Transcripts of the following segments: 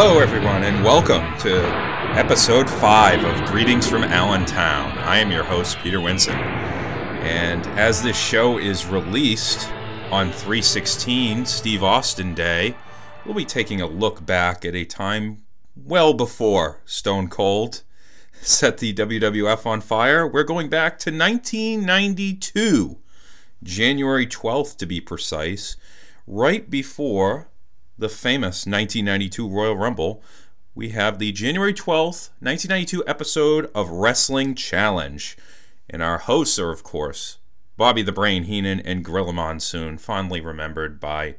Hello, everyone, and welcome to episode 5 of Greetings from Allentown. I am your host, Peter Winson. And as this show is released on 316 Steve Austin Day, we'll be taking a look back at a time well before Stone Cold set the WWF on fire. We're going back to 1992, January 12th to be precise, right before the famous 1992 Royal Rumble. We have the January 12th, 1992 episode of Wrestling Challenge. And our hosts are, of course, Bobby the Brain Heenan and Gorilla Monsoon, fondly remembered by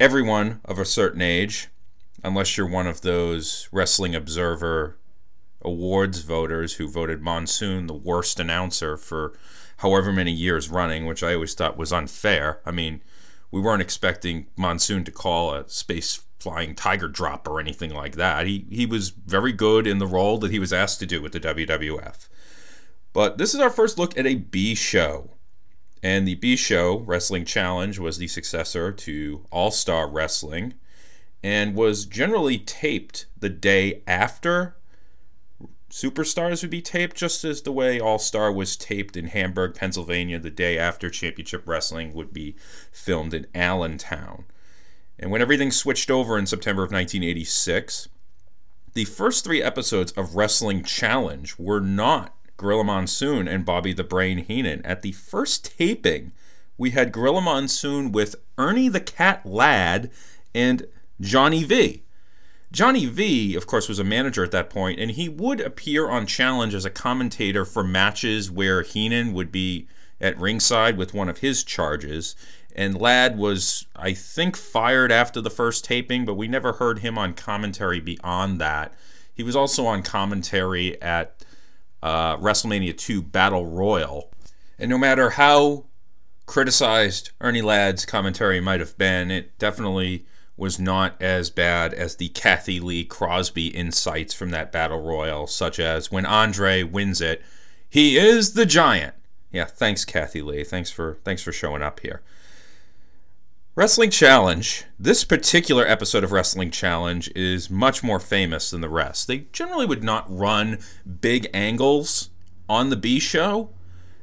everyone of a certain age, unless you're one of those Wrestling Observer awards voters who voted Monsoon the worst announcer for however many years running, which I always thought was unfair. I mean, we weren't expecting Monsoon to call a space flying tiger drop or anything like that. He he was very good in the role that he was asked to do with the WWF. But this is our first look at a B show. And the B show, Wrestling Challenge, was the successor to All Star Wrestling and was generally taped the day after Superstars would be taped, just as the way All Star was taped in Hamburg, Pennsylvania, the day after Championship Wrestling would be filmed in Allentown. And when everything switched over in September of 1986, the first three episodes of Wrestling Challenge were not Gorilla Monsoon and Bobby the Brain Heenan. At the first taping, we had Gorilla Monsoon with Ernie the Cat Ladd and Johnny V. Johnny V, of course, was a manager at that point, and he would appear on Challenge as a commentator for matches where Heenan would be at ringside with one of his charges. And Ladd was, I think, fired after the first taping, but we never heard him on commentary beyond that. He was also on commentary at uh, WrestleMania 2 Battle Royal. And no matter how criticized Ernie Ladd's commentary might have been, it definitely was not as bad as the Cathy Lee Crosby insights from that battle royal, such as when Andre wins it, he is the giant. Yeah, thanks Kathy Lee. Thanks for thanks for showing up here. Wrestling Challenge. This particular episode of Wrestling Challenge is much more famous than the rest. They generally would not run big angles on the B show.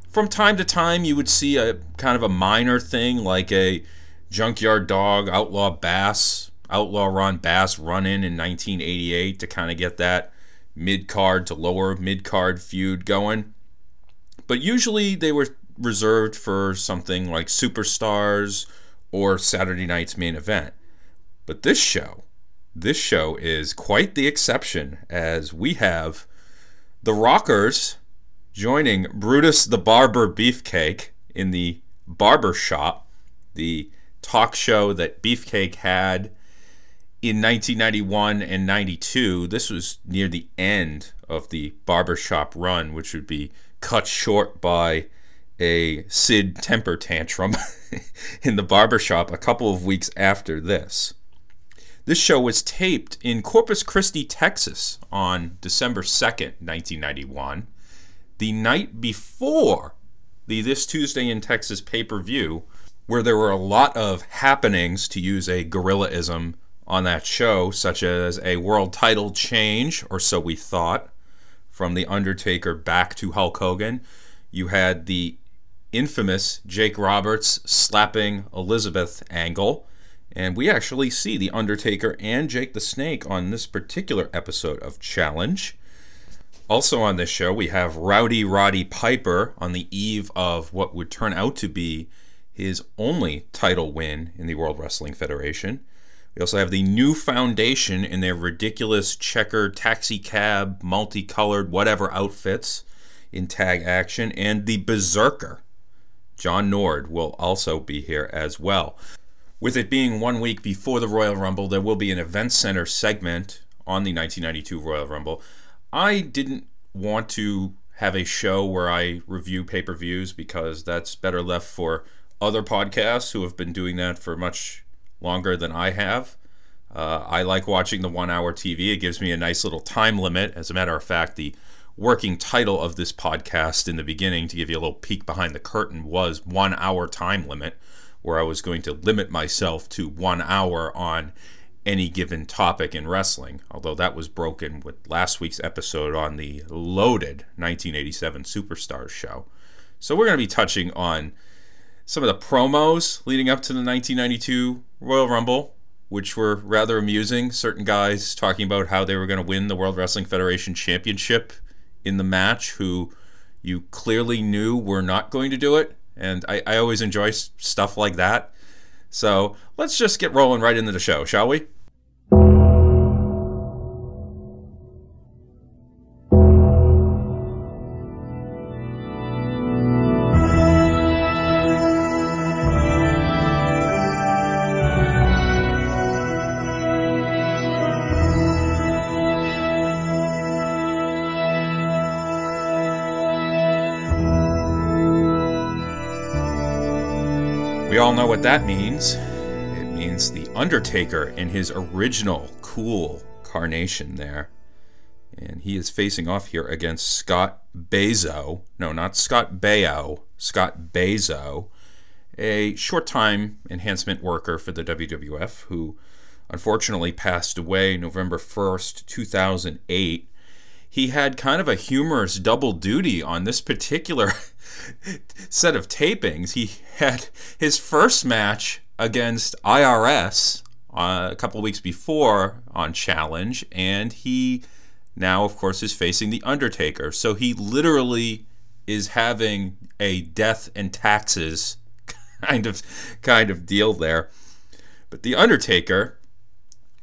From time to time, you would see a kind of a minor thing like a Junkyard Dog, Outlaw Bass, Outlaw Ron Bass run in in 1988 to kind of get that mid card to lower mid card feud going. But usually they were reserved for something like Superstars or Saturday night's main event. But this show, this show is quite the exception as we have the Rockers joining Brutus the Barber Beefcake in the barber shop, the talk show that Beefcake had in 1991 and 92. This was near the end of the barbershop run, which would be cut short by a Sid temper tantrum in the barbershop a couple of weeks after this. This show was taped in Corpus Christi, Texas on December 2nd, 1991, the night before the This Tuesday in Texas pay per view where there were a lot of happenings, to use a gorillaism, on that show, such as a world title change, or so we thought, from The Undertaker back to Hulk Hogan. You had the infamous Jake Roberts slapping Elizabeth angle. And we actually see The Undertaker and Jake the Snake on this particular episode of Challenge. Also on this show, we have Rowdy Roddy Piper on the eve of what would turn out to be his only title win in the World Wrestling Federation. We also have the new foundation in their ridiculous checker, taxi cab, multicolored, whatever outfits in tag action, and the Berserker. John Nord will also be here as well. With it being one week before the Royal Rumble, there will be an event center segment on the 1992 Royal Rumble. I didn't want to have a show where I review pay per views because that's better left for other podcasts who have been doing that for much longer than I have. Uh, I like watching the one hour TV. It gives me a nice little time limit. As a matter of fact, the working title of this podcast in the beginning, to give you a little peek behind the curtain, was One Hour Time Limit, where I was going to limit myself to one hour on any given topic in wrestling, although that was broken with last week's episode on the loaded 1987 Superstars show. So we're going to be touching on some of the promos leading up to the 1992 Royal Rumble, which were rather amusing. Certain guys talking about how they were going to win the World Wrestling Federation Championship in the match, who you clearly knew were not going to do it. And I, I always enjoy stuff like that. So let's just get rolling right into the show, shall we? That means. It means The Undertaker in his original cool carnation there. And he is facing off here against Scott Bezo. No, not Scott Baio. Scott Bezo, a short time enhancement worker for the WWF who unfortunately passed away November 1st, 2008. He had kind of a humorous double duty on this particular set of tapings. He had his first match against IRS uh, a couple weeks before on Challenge, and he now, of course, is facing The Undertaker. So he literally is having a death and taxes kind of kind of deal there. But The Undertaker,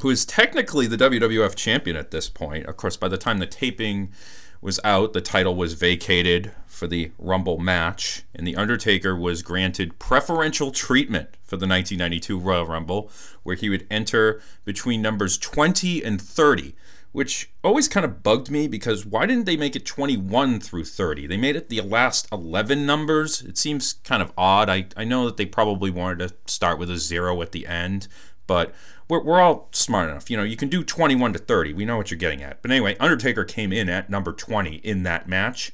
who is technically the WWF champion at this point, of course, by the time the taping was out, the title was vacated for the Rumble match, and The Undertaker was granted preferential treatment for the 1992 Royal Rumble, where he would enter between numbers 20 and 30, which always kind of bugged me because why didn't they make it 21 through 30? They made it the last 11 numbers. It seems kind of odd. I, I know that they probably wanted to start with a zero at the end, but we're, we're all smart enough. You know, you can do 21 to 30. We know what you're getting at. But anyway, Undertaker came in at number 20 in that match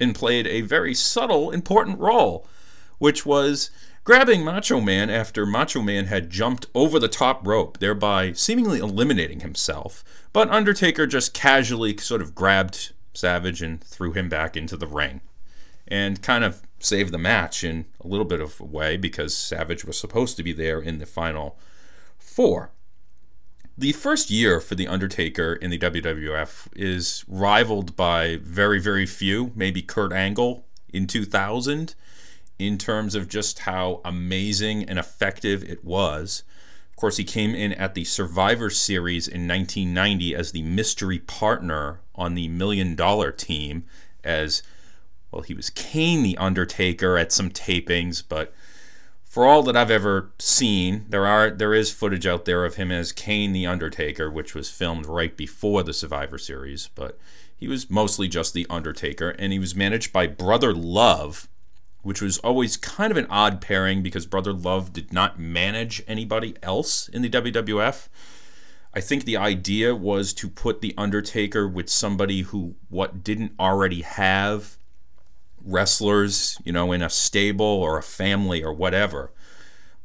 and played a very subtle, important role, which was grabbing Macho Man after Macho Man had jumped over the top rope, thereby seemingly eliminating himself. But Undertaker just casually sort of grabbed Savage and threw him back into the ring. And kind of saved the match in a little bit of a way because Savage was supposed to be there in the final four. The first year for The Undertaker in the WWF is rivaled by very, very few, maybe Kurt Angle in 2000, in terms of just how amazing and effective it was. Of course, he came in at the Survivor Series in 1990 as the mystery partner on the Million Dollar Team, as well, he was Kane the Undertaker at some tapings, but for all that I've ever seen, there are there is footage out there of him as Kane the Undertaker, which was filmed right before the Survivor Series, but he was mostly just the Undertaker, and he was managed by Brother Love, which was always kind of an odd pairing because Brother Love did not manage anybody else in the WWF. I think the idea was to put the Undertaker with somebody who what didn't already have wrestlers, you know, in a stable or a family or whatever.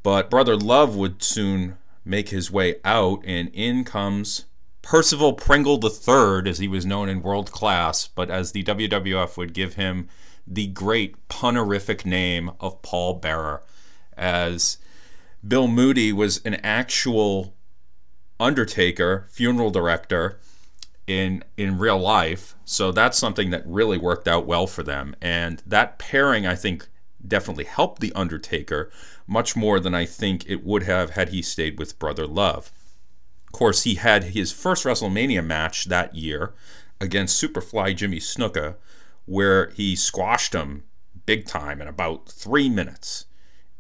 But Brother Love would soon make his way out, and in comes Percival Pringle III, as he was known in world class, but as the WWF would give him the great punerific name of Paul Bearer, as Bill Moody was an actual undertaker, funeral director, in in real life. So that's something that really worked out well for them. And that pairing, I think, definitely helped the Undertaker much more than I think it would have had he stayed with Brother Love. Of course, he had his first WrestleMania match that year against Superfly Jimmy Snuka, where he squashed him big time in about three minutes.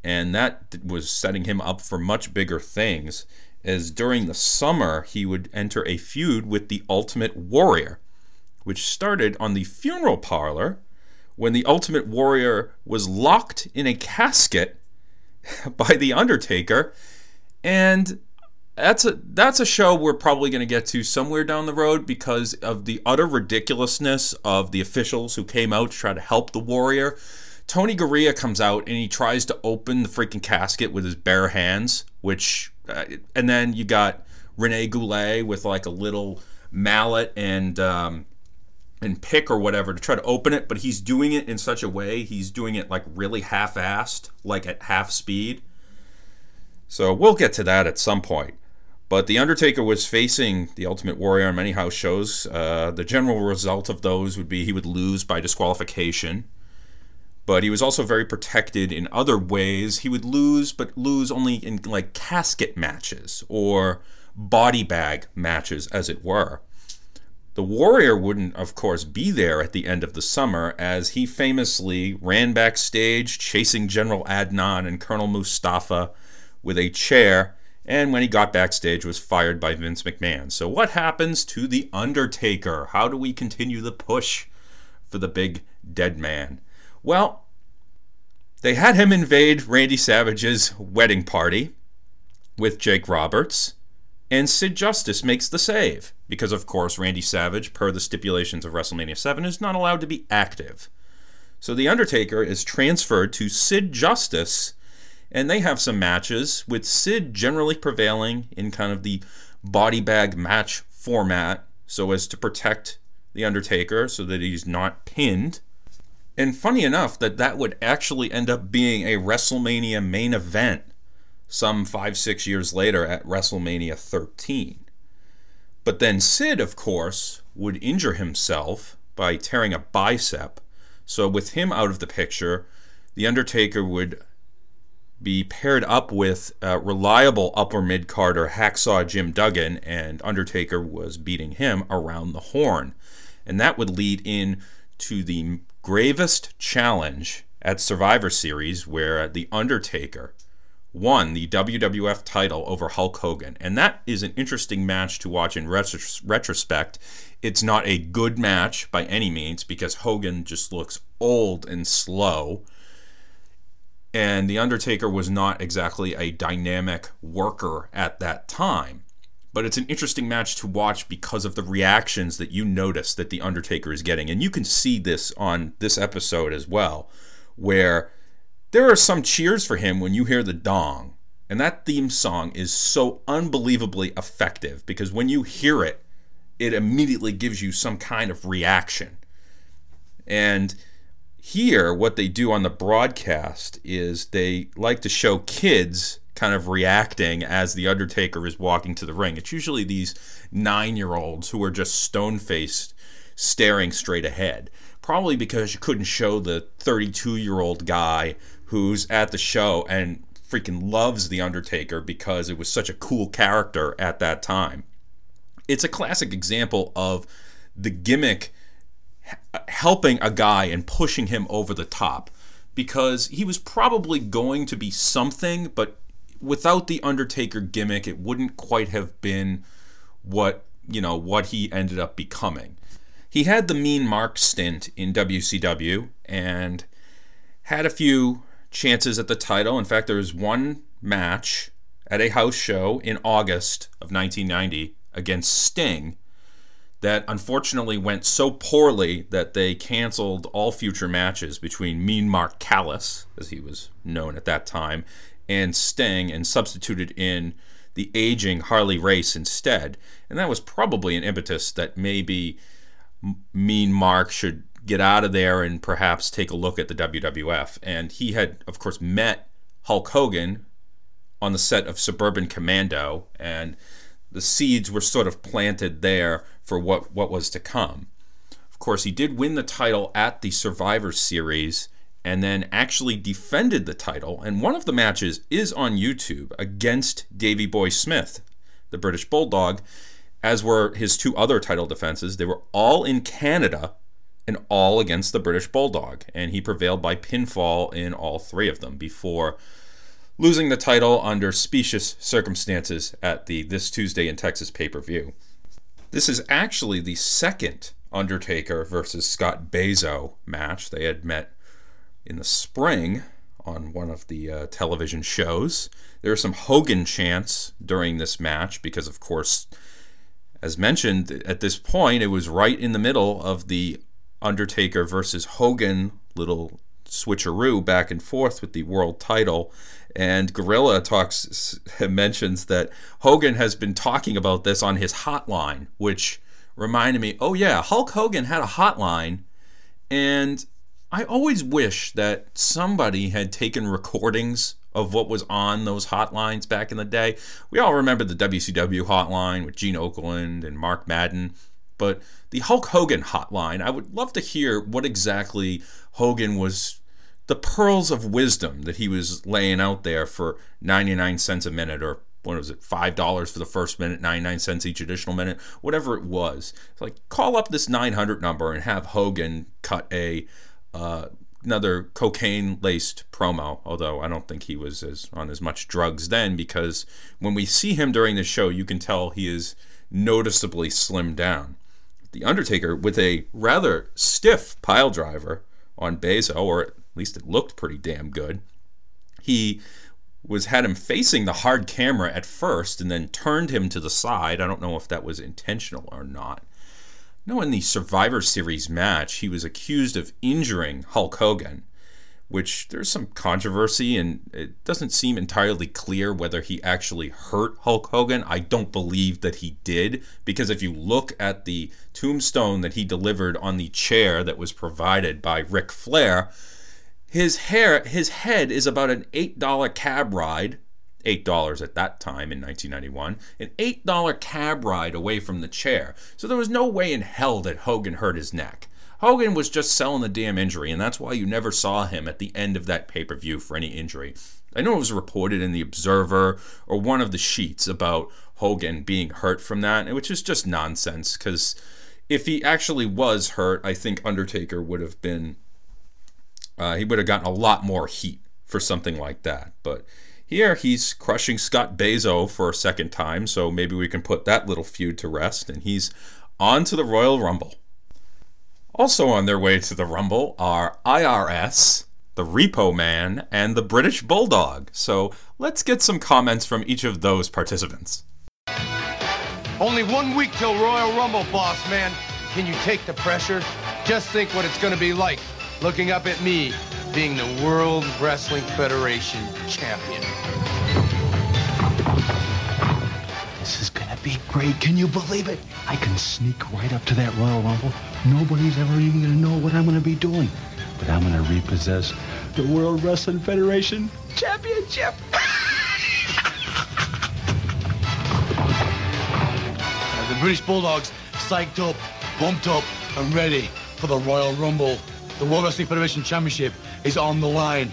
And that was setting him up for much bigger things as during the summer he would enter a feud with the Ultimate Warrior, which started on the funeral parlor when the Ultimate Warrior was locked in a casket by the Undertaker, and that's a that's a show we're probably going to get to somewhere down the road because of the utter ridiculousness of the officials who came out to try to help the Warrior. Tony Garea comes out and he tries to open the freaking casket with his bare hands, which uh, and then you got Rene Goulet with like a little mallet and um, and pick or whatever to try to open it, but he's doing it in such a way he's doing it like really half-assed, like at half speed. So we'll get to that at some point. But The Undertaker was facing The Ultimate Warrior on many house shows. Uh, the general result of those would be he would lose by disqualification. But he was also very protected in other ways. He would lose, but lose only in like casket matches or body bag matches, as it were. The Warrior wouldn't, of course, be there at the end of the summer, as he famously ran backstage chasing General Adnan and Colonel Mustafa with a chair and when he got backstage was fired by Vince McMahon. So what happens to the Undertaker? How do we continue the push for the big dead man? Well, they had him invade Randy Savage's wedding party with Jake Roberts, and Sid Justice makes the save because of course Randy Savage, per the stipulations of WrestleMania 7, is not allowed to be active. So the Undertaker is transferred to Sid Justice and they have some matches with Sid generally prevailing in kind of the body bag match format so as to protect the Undertaker so that he's not pinned. And funny enough, that that would actually end up being a WrestleMania main event some five, six years later at WrestleMania 13. But then Sid, of course, would injure himself by tearing a bicep. So with him out of the picture, The Undertaker would be paired up with uh, reliable upper mid carder hacksaw Jim Duggan, and Undertaker was beating him around the horn. And that would lead in to the gravest challenge at Survivor Series, where The Undertaker won the WWF title over Hulk Hogan. And that is an interesting match to watch in retros- retrospect. It's not a good match by any means because Hogan just looks old and slow and The Undertaker was not exactly a dynamic worker at that time. But it's an interesting match to watch because of the reactions that you notice that The Undertaker is getting. And you can see this on this episode as well, where there are some cheers for him when you hear the dong. And that theme song is so unbelievably effective because when you hear it, it immediately gives you some kind of reaction. And here, what they do on the broadcast is they like to show kids kind of reacting as the Undertaker is walking to the ring. It's usually these nine year olds who are just stone faced, staring straight ahead. Probably because you couldn't show the 32 year old guy who's at the show and freaking loves The Undertaker because it was such a cool character at that time. It's a classic example of the gimmick helping a guy and pushing him over the top because he was probably going to be something, but without the Undertaker gimmick, it wouldn't quite have been what you know what he ended up becoming. He had the Mean Mark stint in WCW and had a few chances at the title. In fact, there was one match at a house show in August of 1990 against Sting that unfortunately went so poorly that they canceled all future matches between Mean Mark Callous, as he was known at that time, and Sting, and substituted in the aging Harley Race instead. And that was probably an impetus that maybe Mean Mark should get out of there and perhaps take a look at the WWF. And he had, of course, met Hulk Hogan on the set of Suburban Commando, and the seeds were sort of planted there for what, what was to come. Of course, he did win the title at the Survivor Series and then actually defended the title. And one of the matches is on YouTube against Davy Boy Smith, the British Bulldog, as were his two other title defenses. They were all in Canada and all against the British Bulldog. And he prevailed by pinfall in all three of them before losing the title under specious circumstances at the This Tuesday in Texas pay per view. This is actually the second Undertaker versus Scott Baizo match. They had met in the spring on one of the uh, television shows. There are some Hogan chants during this match because, of course, as mentioned, at this point, it was right in the middle of the Undertaker versus Hogan little switcheroo back and forth with the world title. And Gorilla talks mentions that Hogan has been talking about this on his hotline, which reminded me, oh yeah, Hulk Hogan had a hotline, and I always wish that somebody had taken recordings of what was on those hotlines back in the day. We all remember the WCW hotline with Gene Okerlund and Mark Madden, but the Hulk Hogan hotline, I would love to hear what exactly Hogan was the pearls of wisdom that he was laying out there for 99 cents a minute or what was it five dollars for the first minute 99 cents each additional minute whatever it was it's like call up this 900 number and have hogan cut a uh, another cocaine laced promo although i don't think he was as on as much drugs then because when we see him during the show you can tell he is noticeably slimmed down. The undertaker with a rather stiff pile driver on Bezo, or at least it looked pretty damn good he was had him facing the hard camera at first and then turned him to the side. I don't know if that was intentional or not no, in the Survivor Series match, he was accused of injuring Hulk Hogan, which there's some controversy and it doesn't seem entirely clear whether he actually hurt Hulk Hogan. I don't believe that he did, because if you look at the tombstone that he delivered on the chair that was provided by Ric Flair, his hair his head is about an $8 cab ride $8 at that time in 1991, an $8 cab ride away from the chair. So there was no way in hell that Hogan hurt his neck. Hogan was just selling the damn injury, and that's why you never saw him at the end of that pay per view for any injury. I know it was reported in The Observer or one of the sheets about Hogan being hurt from that, which is just nonsense because if he actually was hurt, I think Undertaker would have been, uh, he would have gotten a lot more heat for something like that. But here he's crushing Scott Bezo for a second time, so maybe we can put that little feud to rest, and he's on to the Royal Rumble. Also on their way to the Rumble are IRS, the Repo Man, and the British Bulldog. So let's get some comments from each of those participants. Only one week till Royal Rumble, boss man. Can you take the pressure? Just think what it's going to be like looking up at me, being the World Wrestling Federation champion. Great. Can you believe it? I can sneak right up to that Royal Rumble. Nobody's ever even gonna know what I'm gonna be doing. But I'm gonna repossess the World Wrestling Federation championship. the British Bulldogs psyched up, pumped up, and ready for the Royal Rumble. The World Wrestling Federation Championship is on the line.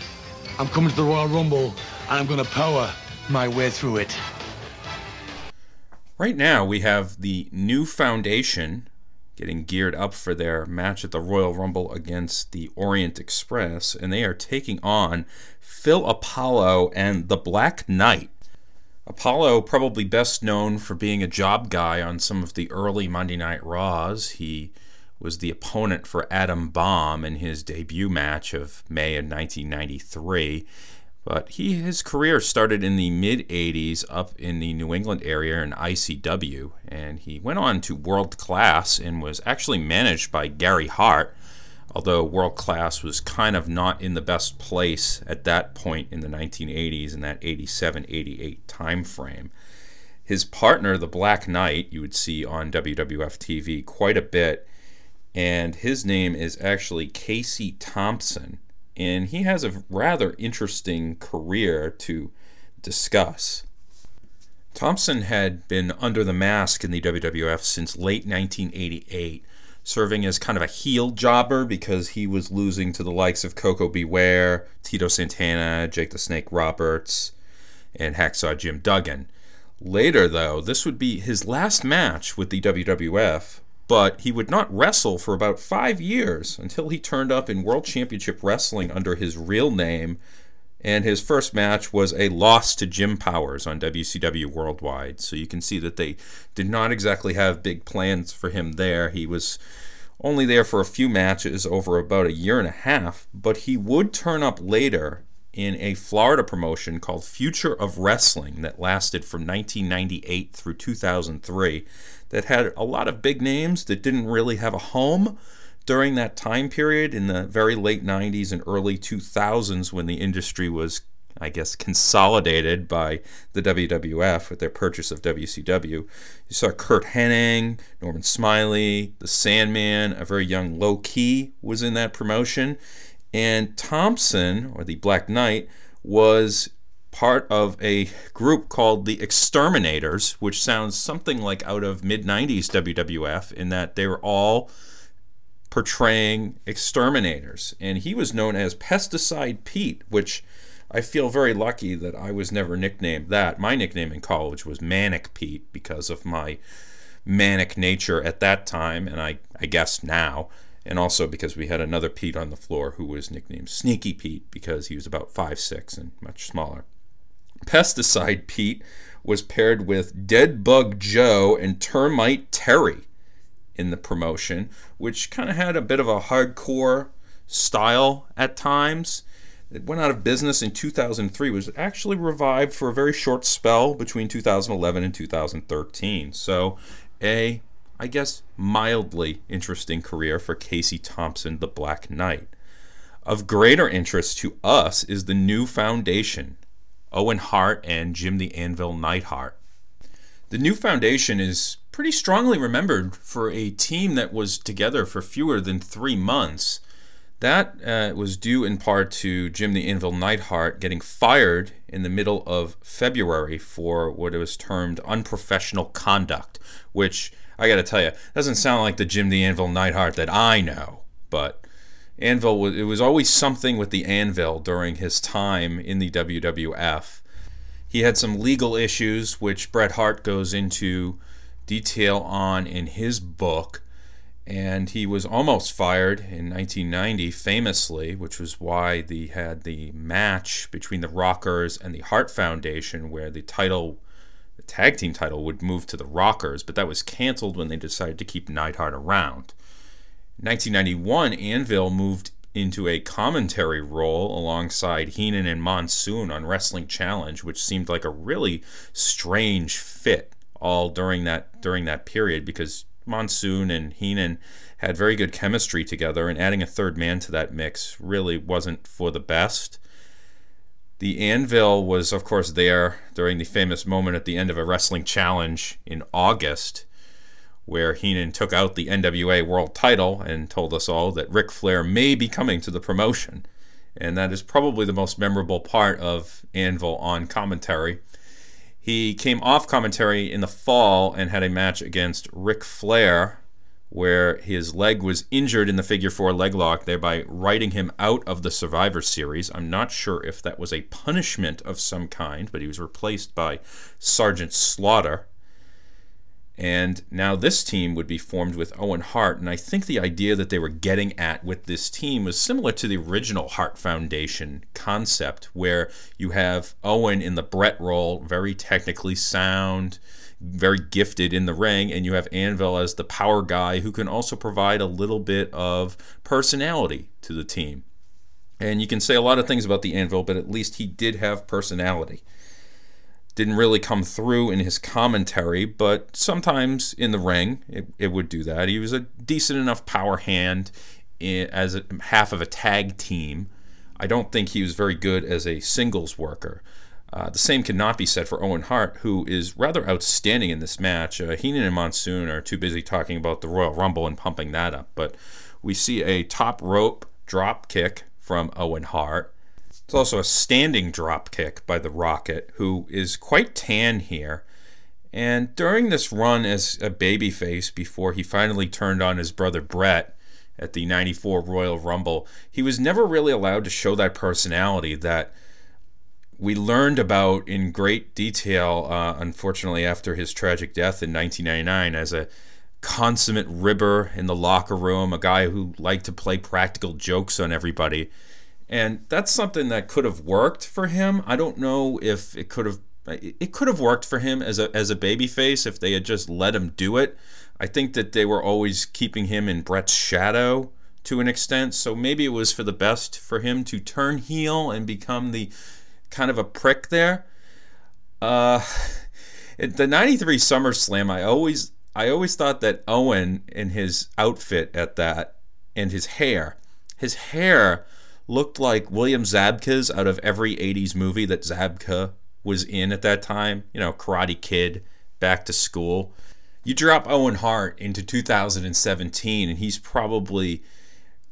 I'm coming to the Royal Rumble, and I'm going to power my way through it. Right now, we have the new foundation getting geared up for their match at the Royal Rumble against the Orient Express, and they are taking on Phil Apollo and the Black Knight. Apollo, probably best known for being a job guy on some of the early Monday Night Raws. He was the opponent for Adam Bomb in his debut match of May of 1993. But he his career started in the mid 80s up in the New England area in ICW, and he went on to World Class and was actually managed by Gary Hart, although World Class was kind of not in the best place at that point in the 1980s in that 87 88 time frame. His partner, the Black Knight, you would see on WWF TV quite a bit and his name is actually Casey Thompson. And he has a rather interesting career to discuss. Thompson had been under the mask in the WWF since late 1988, serving as kind of a heel jobber because he was losing to the likes of Koko B. Ware, Tito Santana, Jake the Snake Roberts, and Hacksaw Jim Duggan. Later, though, this would be his last match with the WWF but he would not wrestle for about five years until he turned up in World Championship Wrestling under his real name. And his first match was a loss to Jim Powers on WCW Worldwide. So you can see that they did not exactly have big plans for him there. He was only there for a few matches over about a year and a half, but he would turn up later in a Florida promotion called Future of Wrestling that lasted from 1998 through 2003 that had a lot of big names that didn't really have a home during that time period in the very late 90s and early 2000s when the industry was I guess, consolidated by the WWF with their purchase of WCW. You saw Curt Hennig, Norman Smiley, The Sandman, a very young Low Ki was in that promotion. And Thompson, or the Black Knight, was part of a group called the Exterminators, which sounds something like out of mid 90s WWF, in that they were all portraying exterminators. And he was known as Pesticide Pete, which I feel very lucky that I was never nicknamed that. My nickname in college was Manic Pete because of my manic nature at that time, and I, I guess now, and also because we had another Pete on the floor who was nicknamed Sneaky Pete because he was about five six and much smaller. Pesticide Pete was paired with Dead Bug Joe and Termite Terry in the promotion, which kind of had a bit of a hardcore style at times. It went out of business in 2003, was actually revived for a very short spell between 2011 and 2013. So, a, I guess, mildly interesting career for Casey Thompson, the Black Knight. Of greater interest to us is the new foundation, Owen Hart and Jim the Anvil Neidhart. The new foundation is pretty strongly remembered for a team that was together for fewer than three months that uh, was due in part to Jim the Anvil Neidhart getting fired in the middle of February for what was termed unprofessional conduct, which I got to tell you doesn't sound like the Jim the Anvil Neidhart that I know, but Anvil was it was always something with the Anvil during his time in the WWF. He had some legal issues, which Bret Hart goes into detail on in his book and he was almost fired in 1990 famously which was why they had the match between the rockers and the hart foundation where the title tag team title would move to the rockers but that was canceled when they decided to keep neidhart around in 1991 anvil moved into a commentary role alongside heenan and monsoon on wrestling challenge which seemed like a really strange fit all during that during that period because Monsoon and Heenan had very good chemistry together, and adding a third man to that mix really wasn't for the best. The Anvil was, of course, there during the famous moment at the end of a wrestling challenge in August, where Heenan took out the NWA World title and told us all that Ric Flair may be coming to the promotion. And that is probably the most memorable part of Anvil on commentary. He came off commentary in the fall and had a match against Ric Flair, where his leg was injured in the figure four leg lock, thereby writing him out of the Survivor Series. I'm not sure if that was a punishment of some kind, but he was replaced by Sergeant Slaughter. And now this team would be formed with Owen Hart. And I think the idea that they were getting at with this team was similar to the original Hart Foundation concept, where you have Owen in the Bret role, very technically sound, very gifted in the ring, and you have Anvil as the power guy who can also provide a little bit of personality to the team. And you can say a lot of things about the Anvil, but at least he did have personality didn't really come through in his commentary, but sometimes in the ring it, it would do that. He was a decent enough power hand in, as a, half of a tag team. I don't think he was very good as a singles worker. Uh, the same cannot be said for Owen Hart, who is rather outstanding in this match. Uh, Heenan and Monsoon are too busy talking about the Royal Rumble and pumping that up, but we see a top rope drop kick from Owen Hart. It's also a standing drop kick by the Rocket, who is quite tan here. And during this run as a babyface, before he finally turned on his brother Bret at the 94 Royal Rumble, he was never really allowed to show that personality that we learned about in great detail, uh, unfortunately, after his tragic death in 1999 as a consummate ribber in the locker room, a guy who liked to play practical jokes on everybody. And that's something that could have worked for him. I don't know if it could have it could have worked for him as a as a babyface if they had just let him do it. I think that they were always keeping him in Bret's shadow to an extent, so maybe it was for the best for him to turn heel and become the kind of a prick there. Uh, the '93 SummerSlam, I always I always thought that Owen in his outfit at that and his hair. His hair looked like William Zabka's out of every 80s movie that Zabka was in at that time. You know, Karate Kid, Back to School. You drop Owen Hart into 2017, and he's probably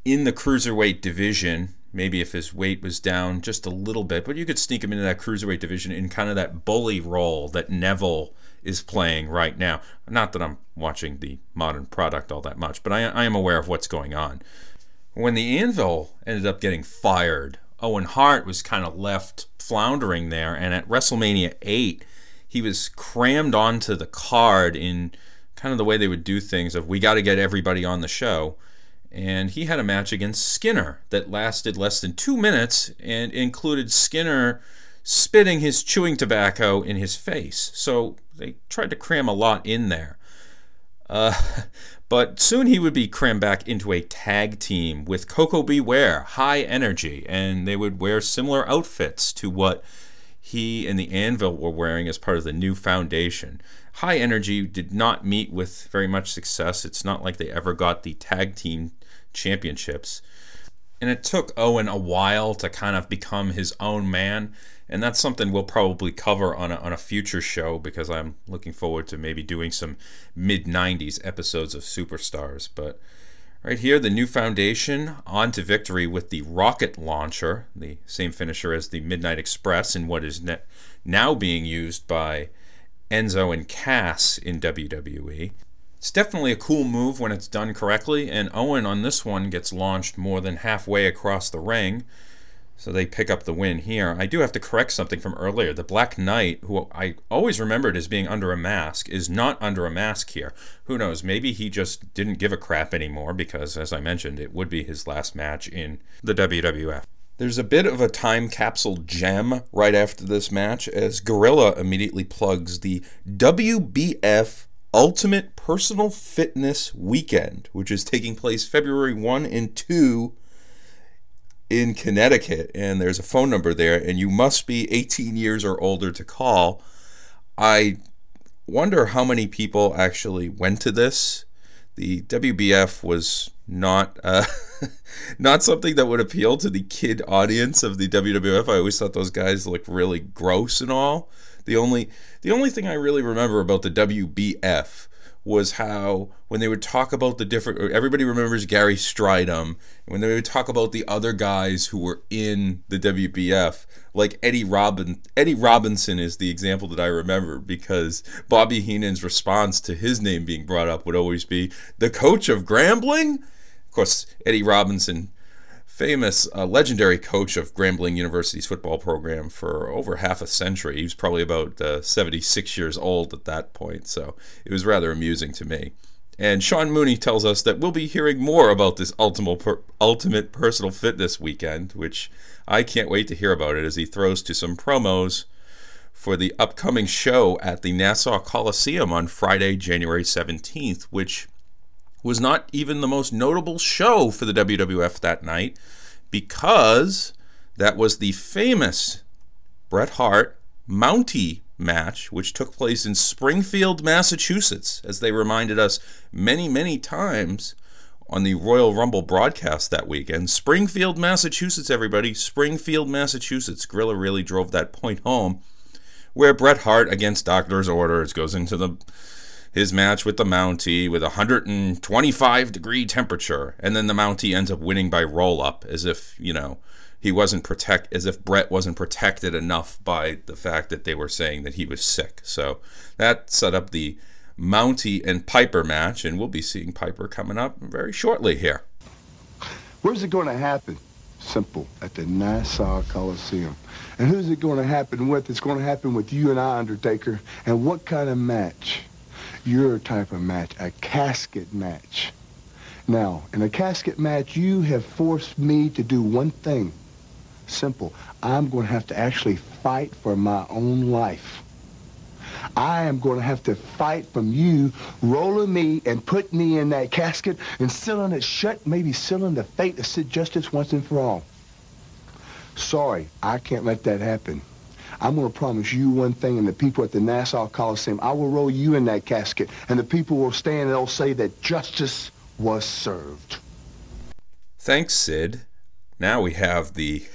in the cruiserweight division. Maybe if his weight was down just a little bit, but you could sneak him into that cruiserweight division in kind of that bully role that Neville is playing right now. Not that I'm watching the modern product all that much, but I, I am aware of what's going on. When the Anvil ended up getting fired, Owen Hart was kind of left floundering there, and at WrestleMania 8, he was crammed onto the card in kind of the way they would do things of we got to get everybody on the show. And he had a match against Skinner that lasted less than two minutes and included Skinner spitting his chewing tobacco in his face. So they tried to cram a lot in there. Uh, but soon he would be crammed back into a tag team with Koko B. Ware, high energy, and they would wear similar outfits to what he and the Anvil were wearing as part of the new foundation. High Energy did not meet with very much success. It's not like they ever got the tag team championships. And it took Owen a while to kind of become his own man. And that's something we'll probably cover on a, on a future show because I'm looking forward to maybe doing some mid 90s episodes of Superstars. But right here, the new foundation on to victory with the rocket launcher, the same finisher as the Midnight Express, and what is ne- now being used by Enzo and Cass in WWE. It's definitely a cool move when it's done correctly, and Owen on this one gets launched more than halfway across the ring so they pick up the win here. I do have to correct something from earlier. The Black Knight, who I always remembered as being under a mask, is not under a mask here. Who knows? Maybe he just didn't give a crap anymore because, as I mentioned, it would be his last match in the WWF. There's a bit of a time capsule gem right after this match as Gorilla immediately plugs the WBF Ultimate Personal Fitness Weekend, which is taking place February 1 and 2 in Connecticut, and there's a phone number there, and you must be 18 years or older to call. I wonder how many people actually went to this. The WBF was not uh, not something that would appeal to the kid audience of the WWF. I always thought those guys looked really gross and all. The only the only thing I really remember about the WBF was how when they would talk about the different everybody remembers Gary Strydom when they would talk about the other guys who were in the WBF like Eddie Robin Eddie Robinson is the example that I remember because Bobby Heenan's response to his name being brought up would always be the coach of Grambling course Eddie Robinson famous uh, legendary coach of Grambling University's football program for over half a century. He was probably about uh, 76 years old at that point, so it was rather amusing to me. And Sean Mooney tells us that we'll be hearing more about this ultimate, per- ultimate personal fitness weekend, which I can't wait to hear about it as he throws to some promos for the upcoming show at the Nassau Coliseum on Friday, January 17th, which was not even the most notable show for the WWF that night because that was the famous Bret Hart Mountie match, which took place in Springfield, Massachusetts, as they reminded us many, many times on the Royal Rumble broadcast that weekend. Springfield, Massachusetts, everybody. Springfield, Massachusetts. Gorilla really drove that point home, where Bret Hart, against doctor's orders, goes into the his match with the Mountie with 125 degree temperature, and then the Mountie ends up winning by roll up, as if you know he wasn't protect, as if Bret wasn't protected enough by the fact that they were saying that he was sick. So that set up the Mountie and Piper match, and we'll be seeing Piper coming up very shortly here. Where's it going to happen? Simple, at the Nassau Coliseum. And who's it going to happen with? It's going to happen with you and I, Undertaker. And what kind of match? Your type of match, a casket match. Now, in a casket match, you have forced me to do one thing. Simple. I'm going to have to actually fight for my own life. I am going to have to fight from you, rolling me and putting me in that casket and sealing it shut, maybe sealing the fate of Sid Justice once and for all. Sorry, I can't let that happen. I'm going to promise you one thing, and the people at the Nassau Coliseum, I will roll you in that casket, and the people will stand and they'll say that justice was served. Thanks, Sid. Now we have the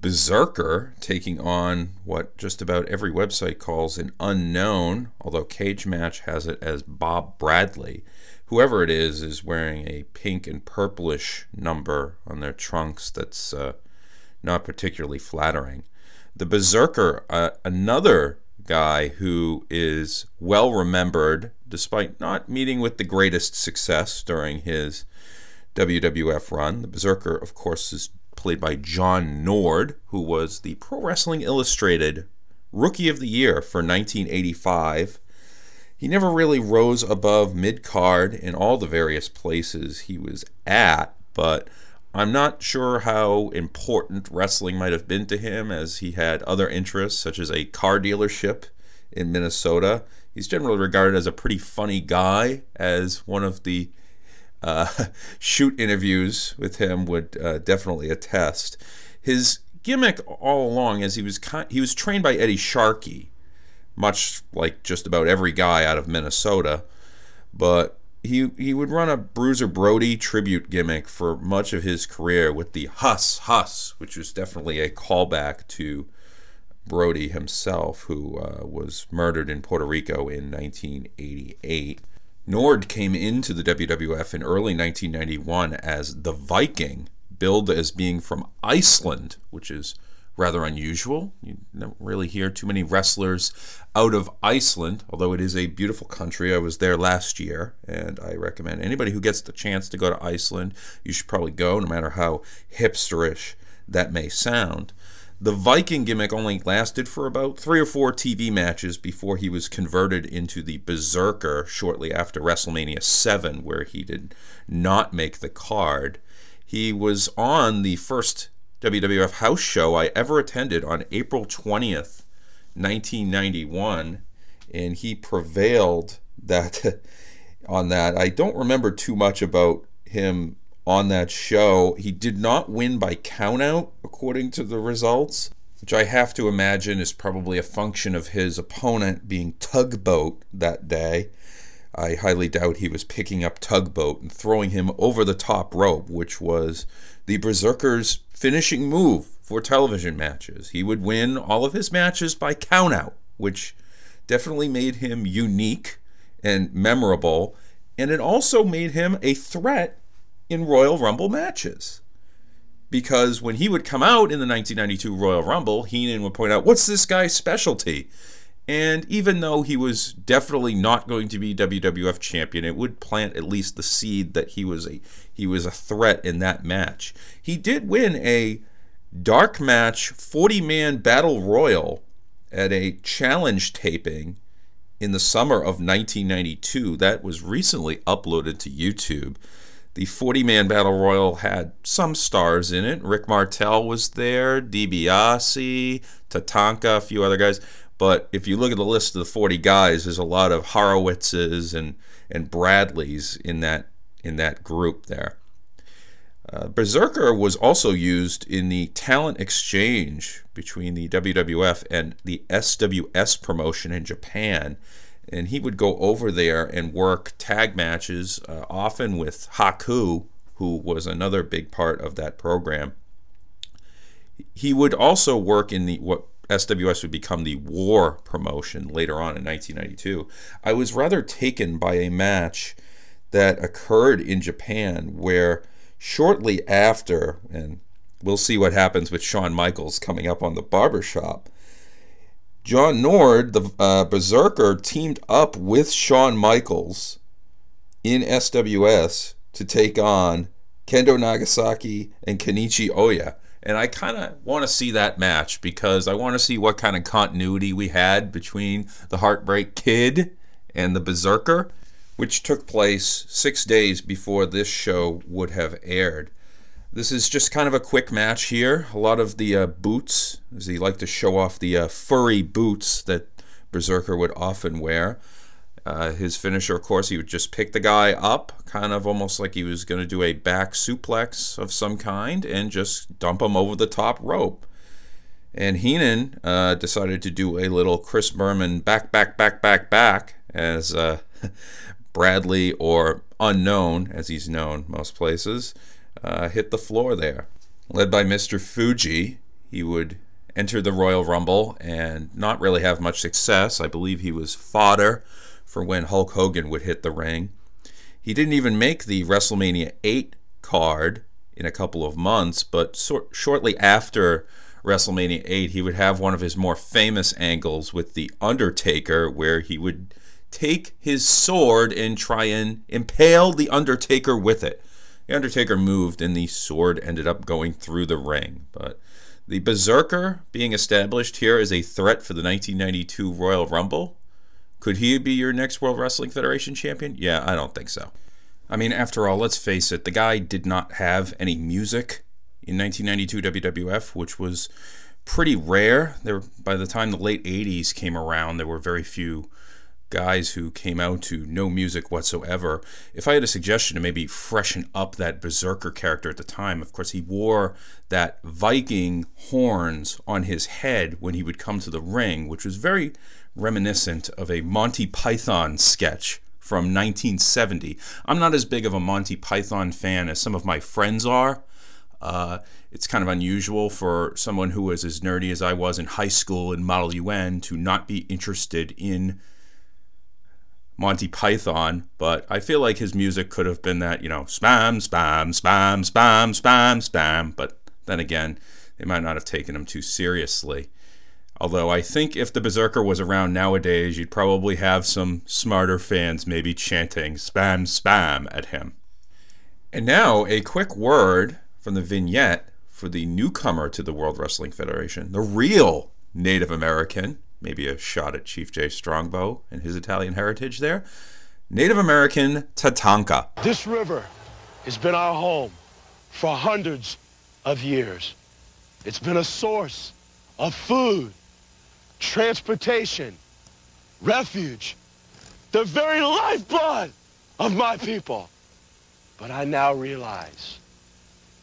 Berserker taking on what just about every website calls an unknown, although Cagematch has it as Bob Bradley. Whoever it is is wearing a pink and purplish number on their trunks that's uh, not particularly flattering. The Berserker, uh, another guy who is well remembered despite not meeting with the greatest success during his WWF run. The Berserker, of course, is played by John Nord, who was the Pro Wrestling Illustrated Rookie of the Year for 1985. He never really rose above mid card in all the various places he was at, but I'm not sure how important wrestling might have been to him as he had other interests, such as a car dealership in Minnesota. He's generally regarded as a pretty funny guy, as one of the uh, shoot interviews with him would uh, definitely attest. His gimmick all along is he was he was trained by Eddie Sharkey, much like just about every guy out of Minnesota, but he he would run a Bruiser Brody tribute gimmick for much of his career with the Huss Huss, which was definitely a callback to Brody himself, who uh, was murdered in Puerto Rico in 1988. Nord came into the WWF in early 1991 as the Viking, billed as being from Iceland, which is rather unusual. You don't really hear too many wrestlers out of Iceland, although it is a beautiful country. I was there last year, and I recommend anybody who gets the chance to go to Iceland, you should probably go, no matter how hipsterish that may sound. The Viking gimmick only lasted for about three or four TV matches before he was converted into the Berserker shortly after WrestleMania 7, where he did not make the card. He was on the first WWF house show I ever attended on April 20th, 1991, and he prevailed that on that. I don't remember too much about him on that show. He did not win by countout, according to the results, which I have to imagine is probably a function of his opponent being Tugboat that day. I highly doubt he was picking up Tugboat and throwing him over the top rope, which was the Berserker's finishing move for television matches. He would win all of his matches by countout, which definitely made him unique and memorable, and it also made him a threat in Royal Rumble matches. Because when he would come out in the 1992 Royal Rumble, Heenan would point out, What's this guy's specialty? And even though he was definitely not going to be WWF champion, it would plant at least the seed that he was a he was a threat in that match. He did win a dark match 40-man battle royal at a challenge taping in the summer of 1992. That was recently uploaded to YouTube. The 40 man battle royal had some stars in it. Rick Martel was there, DiBiase, Tatanka, a few other guys. But if you look at the list of the 40 guys, there's a lot of Horowitzes and, and Bradleys in that, in that group there. Uh, Berserker was also used in the talent exchange between the WWF and the SWS promotion in Japan and he would go over there and work tag matches, uh, often with Haku, who was another big part of that program. He would also work in the what SWS would become the War promotion later on in 1992. I was rather taken by a match that occurred in Japan where shortly after, and we'll see what happens with Shawn Michaels coming up on the barbershop John Nord, the uh, Berserker, teamed up with Shawn Michaels in SWS to take on Kendo Nagasaki and Kenichi Oya. And I kind of want to see that match because I want to see what kind of continuity we had between the Heartbreak Kid and the Berserker, which took place six days before this show would have aired. This is just kind of a quick match here. A lot of the uh, boots, as he liked to show off the uh, furry boots that Berserker would often wear. Uh, his finisher, of course, he would just pick the guy up, kind of almost like he was going to do a back suplex of some kind, and just dump him over the top rope. And Heenan uh, decided to do a little Chris Berman back, back, back, back, back, as uh, Bradley or Unknown, as he's known most places, uh, hit the floor there. Led by Mr. Fuji, he would enter the Royal Rumble and not really have much success. I believe he was fodder for when Hulk Hogan would hit the ring. He didn't even make the WrestleMania 8 card in a couple of months, but so- shortly after WrestleMania 8, he would have one of his more famous angles with The Undertaker, where he would take his sword and try and impale The Undertaker with it. The Undertaker moved, and the sword ended up going through the ring. But the Berserker being established here as a threat for the 1992 Royal Rumble. Could he be your next World Wrestling Federation champion? Yeah, I don't think so. I mean, after all, let's face it, the guy did not have any music in 1992 WWF, which was pretty rare. There, by the time the late 80s came around, there were very few guys who came out to no music whatsoever. If I had a suggestion to maybe freshen up that Berserker character at the time, of course, he wore that Viking horns on his head when he would come to the ring, which was very reminiscent of a Monty Python sketch from 1970. I'm not as big of a Monty Python fan as some of my friends are. Uh, it's kind of unusual for someone who was as nerdy as I was in high school in Model UN to not be interested in Monty Python, but I feel like his music could have been that, you know, spam, spam, spam, spam, spam, spam. But then again, they might not have taken him too seriously. Although I think if the Berserker was around nowadays, you'd probably have some smarter fans maybe chanting spam spam at him. And now, a quick word from the vignette for the newcomer to the World Wrestling Federation, the real Native American, maybe a shot at Chief Jay Strongbow and his Italian heritage there, Native American Tatanka. This river has been our home for hundreds of years. It's been a source of food, transportation, refuge, the very lifeblood of my people. But I now realize,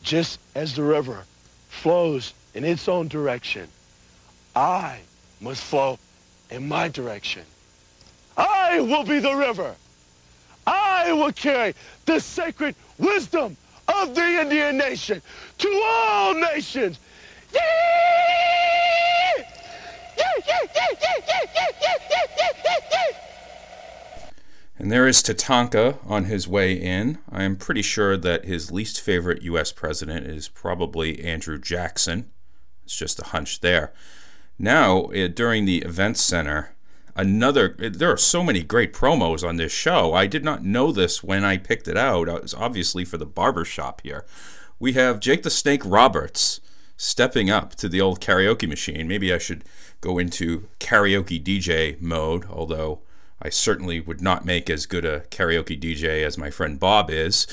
just as the river flows in its own direction, I must flow in my direction. I will be the river. I will carry the sacred wisdom of the Indian nation to all nations. Yee! And there is Tatanka on his way in. I am pretty sure that his least favorite U.S. president is probably Andrew Jackson. It's just a hunch there. Now, uh, during the event center, another, there are so many great promos on this show. I did not know this when I picked it out. It was obviously for the barber shop here. We have Jake the Snake Roberts stepping up to the old karaoke machine. Maybe I should go into karaoke DJ mode, although I certainly would not make as good a karaoke DJ as my friend Bob is.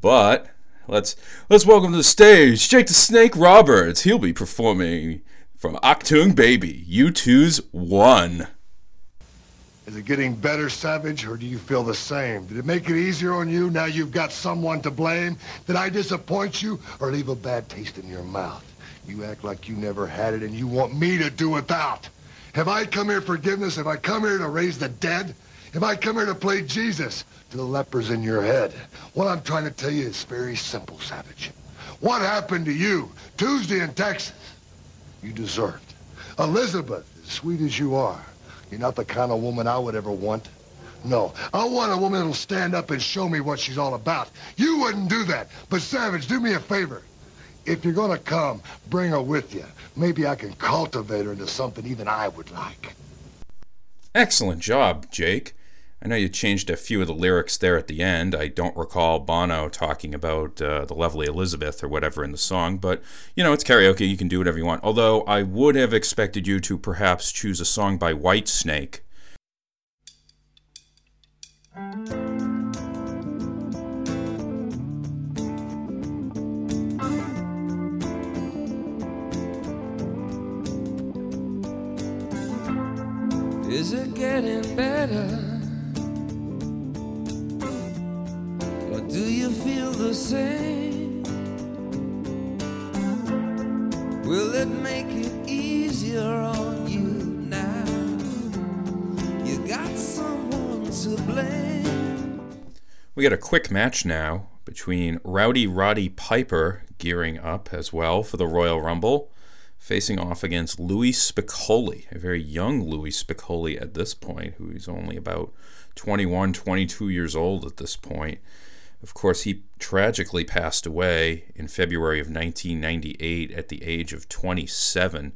But let's let's welcome to the stage Jake the Snake Roberts. He'll be performing from Achtung Baby, U2's One. Is it getting better, Savage, or do you feel the same? Did it make it easier on you now you've got someone to blame? Did I disappoint you or leave a bad taste in your mouth? You act like you never had it and you want me to do without. Have I come here forgiveness? Have I come here to raise the dead? Have I come here to play Jesus to the lepers in your head? What I'm trying to tell you is very simple, Savage. What happened to you Tuesday in Texas? You deserved. Elizabeth, as sweet as you are, you're not the kind of woman I would ever want. No, I want a woman that'll stand up and show me what she's all about. You wouldn't do that. But Savage, do me a favor. If you're gonna come, bring her with you. Maybe I can cultivate her into something even I would like. Excellent job, Jake. I know you changed a few of the lyrics there at the end. I don't recall Bono talking about uh, the lovely Elizabeth or whatever in the song, but you know, it's karaoke. You can do whatever you want. Although I would have expected you to perhaps choose a song by Whitesnake. Is it getting better? Or do you feel the same? Will it make it easier on you now? You got someone to blame. We got a quick match now between Rowdy Roddy Piper gearing up as well for the Royal Rumble, facing off against Louie Spicolli, a very young Louie Spicolli at this point, who is only about 21, 22 years old at this point. Of course, he tragically passed away in February of 1998 at the age of 27.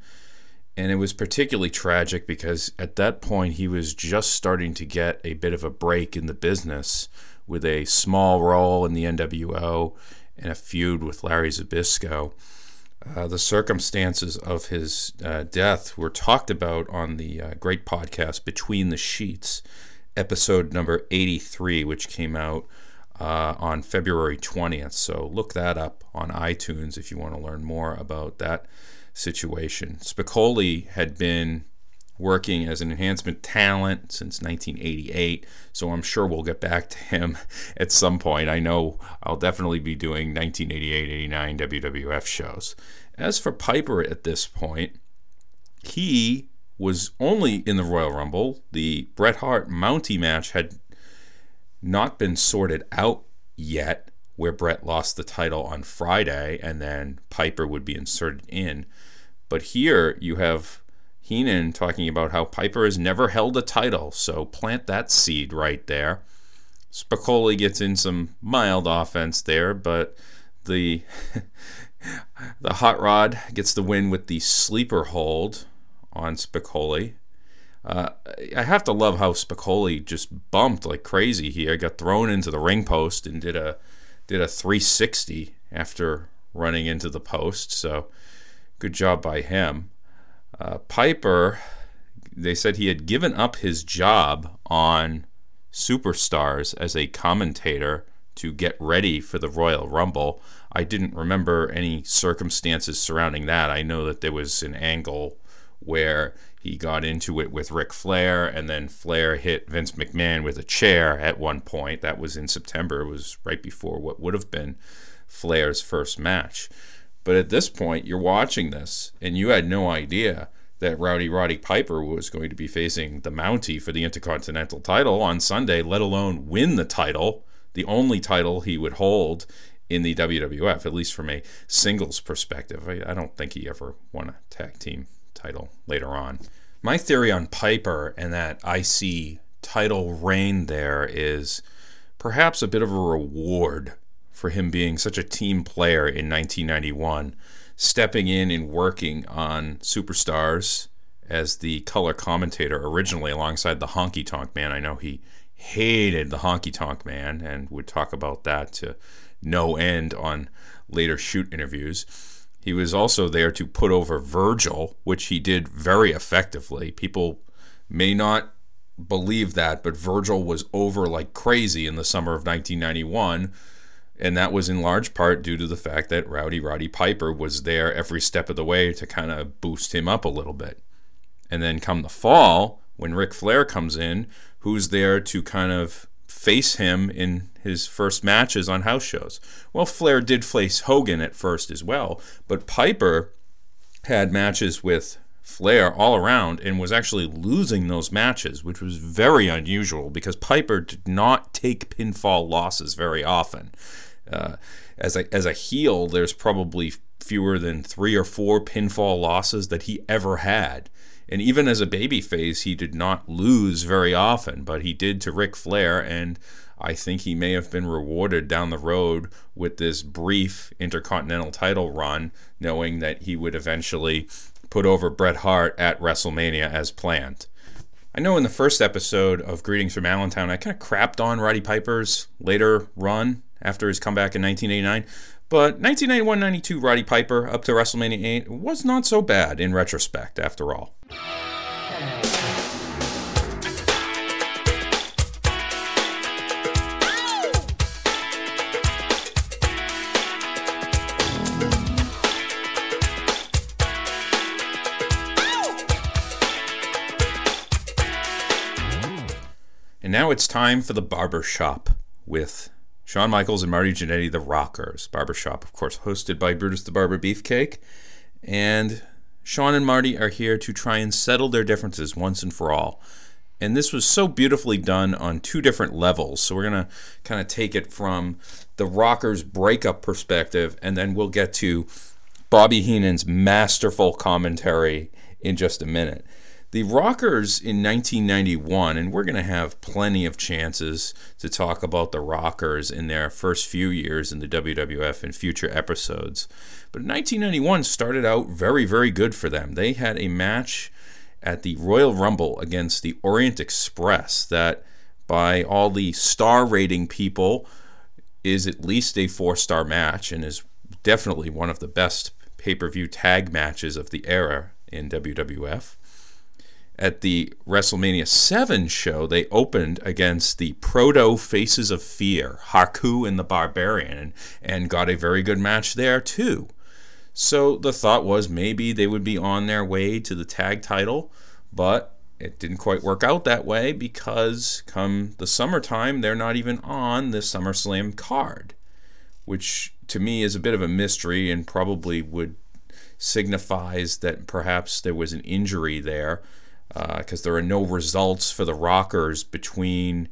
And it was particularly tragic because at that point he was just starting to get a bit of a break in the business with a small role in the NWO and a feud with Larry Zbyszko. Uh, the circumstances of his uh, death were talked about on the uh, great podcast Between the Sheets, episode number 83, which came out uh, on February 20th. So look that up on iTunes if you want to learn more about that situation. Spicolli had been working as an enhancement talent since 1988, so I'm sure we'll get back to him at some point. I know I'll definitely be doing 1988 89 WWF shows. As for Piper at this point, he was only in the Royal Rumble. The Bret Hart Mountie match had not been sorted out yet, where Bret lost the title on Friday and then Piper would be inserted in. But here you have Heenan talking about how Piper has never held a title, so plant that seed right there. Spicolli gets in some mild offense there, but the the hot rod gets the win with the sleeper hold on Spicolli. Uh, I have to love how Spicolli just bumped like crazy here. Got thrown into the ring post and did a did a 360 after running into the post. So good job by him. Uh, Piper, they said he had given up his job on Superstars as a commentator to get ready for the Royal Rumble. I didn't remember any circumstances surrounding that. I know that there was an angle where he got into it with Ric Flair, and then Flair hit Vince McMahon with a chair at one point. That was in September. It was right before what would have been Flair's first match. But at this point, you're watching this, and you had no idea that Rowdy Roddy Piper was going to be facing the Mountie for the Intercontinental title on Sunday, let alone win the title, the only title he would hold in the WWF, at least from a singles perspective. I, I don't think he ever won a tag team title later on. My theory on Piper and that IC title reign there is perhaps a bit of a reward for him being such a team player in 1991, stepping in and working on Superstars as the color commentator originally alongside the Honky Tonk Man. I know he hated the Honky Tonk Man and would talk about that to no end on later shoot interviews. He was also there to put over Virgil, which he did very effectively. People may not believe that, but Virgil was over like crazy in the summer of 1991 and that was in large part due to the fact that Rowdy Roddy Piper was there every step of the way to kind of boost him up a little bit. And then come the fall, when Ric Flair comes in, who's there to kind of face him in his first matches on house shows? Well, Flair did face Hogan at first as well, but Piper had matches with Flair all around and was actually losing those matches, which was very unusual because Piper did not take pinfall losses very often. Uh, as a as a heel, there's probably fewer than three or four pinfall losses that he ever had. And even as a babyface, he did not lose very often, but he did to Ric Flair, and I think he may have been rewarded down the road with this brief intercontinental title run, knowing that he would eventually put over Bret Hart at WrestleMania as planned. I know in the first episode of Greetings from Allentown, I kind of crapped on Roddy Piper's later run after his comeback in 1989. But 1991-92 Roddy Piper up to WrestleMania 8 was not so bad in retrospect after all. And now it's time for the barber shop with Shawn Michaels and Marty Jannetty, the Rockers. Barbershop, of course, hosted by Brutus the Barber Beefcake. And Shawn and Marty are here to try and settle their differences once and for all. And this was so beautifully done on two different levels. So we're going to kind of take it from the Rockers' breakup perspective, and then we'll get to Bobby Heenan's masterful commentary in just a minute. The Rockers in 1991, and we're going to have plenty of chances to talk about the Rockers in their first few years in the WWF in future episodes. But 1991 started out very, very good for them. They had a match at the Royal Rumble against the Orient Express that, by all the star rating people, is at least a four star match and is definitely one of the best pay per view tag matches of the era in WWF at the WrestleMania 7 show, they opened against the Proto Faces of Fear, Haku and the Barbarian, and got a very good match there too. So the thought was maybe they would be on their way to the tag title, but it didn't quite work out that way because come the summertime, they're not even on the SummerSlam card, which to me is a bit of a mystery and probably would signifies that perhaps there was an injury there because uh, there are no results for the Rockers between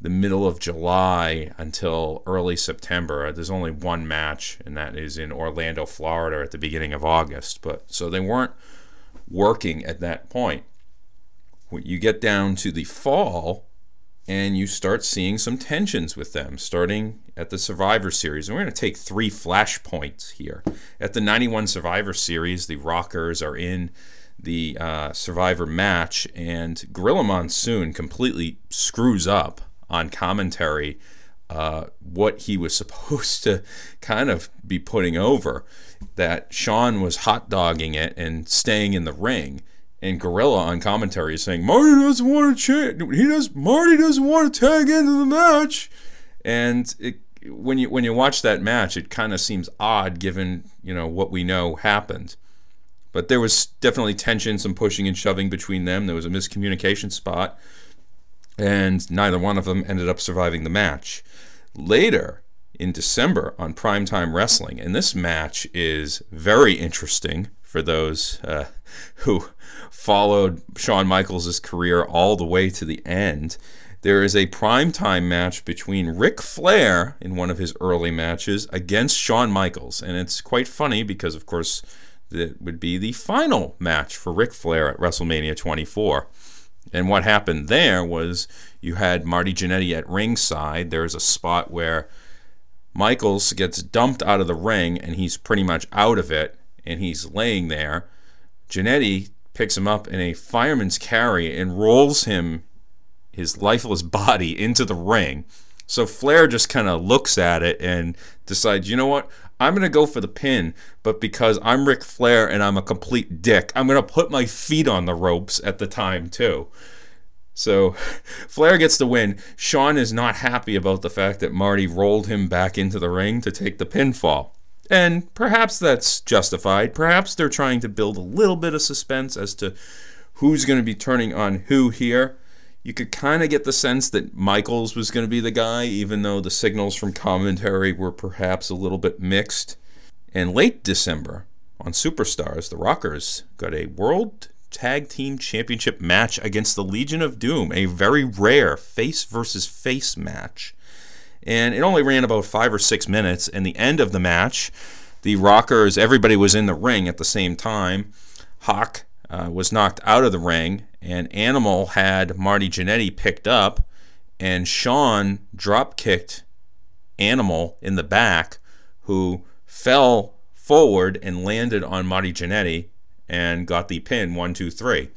the middle of July until early September. There's only one match, and that is in Orlando, Florida, at the beginning of August. But so they weren't working at that point. When you get down to the fall, and you start seeing some tensions with them, starting at the Survivor Series. And we're going to take three flashpoints here. At the 91 Survivor Series, the Rockers are in the uh, Survivor match, and Gorilla Monsoon completely screws up on commentary uh, what he was supposed to kind of be putting over. That Shawn was hot dogging it and staying in the ring, and Gorilla on commentary is saying Marty doesn't want to change. He does. Marty doesn't want to tag into the match, and it, when you when you watch that match, it kind of seems odd given you know what we know happened. But there was definitely tension, some pushing and shoving between them. There was a miscommunication spot, and neither one of them ended up surviving the match. Later, in December on Primetime Wrestling, and this match is very interesting for those uh, who followed Shawn Michaels' career all the way to the end. There is a primetime match between Ric Flair in one of his early matches against Shawn Michaels. And it's quite funny because, of course, that would be the final match for Ric Flair at WrestleMania 24. And what happened there was you had Marty Jannetty at ringside. There's a spot where Michaels gets dumped out of the ring and he's pretty much out of it and he's laying there. Jannetty picks him up in a fireman's carry and rolls him, his lifeless body, into the ring. So Flair just kind of looks at it and decides, you know what? I'm going to go for the pin, but because I'm Ric Flair and I'm a complete dick, I'm going to put my feet on the ropes at the time, too. So Flair gets the win. Shawn is not happy about the fact that Marty rolled him back into the ring to take the pinfall. And perhaps that's justified. Perhaps they're trying to build a little bit of suspense as to who's going to be turning on who here you could kind of get the sense that Michaels was going to be the guy, even though the signals from commentary were perhaps a little bit mixed. And late December, on Superstars, the Rockers got a World Tag Team Championship match against the Legion of Doom, a very rare face versus face match. And it only ran about five or six minutes. And the end of the match, the Rockers, everybody was in the ring at the same time. Hawk uh, was knocked out of the ring, and Animal had Marty Jannetty picked up, and Shawn drop kicked Animal in the back, who fell forward and landed on Marty Jannetty and got the pin one, two, three.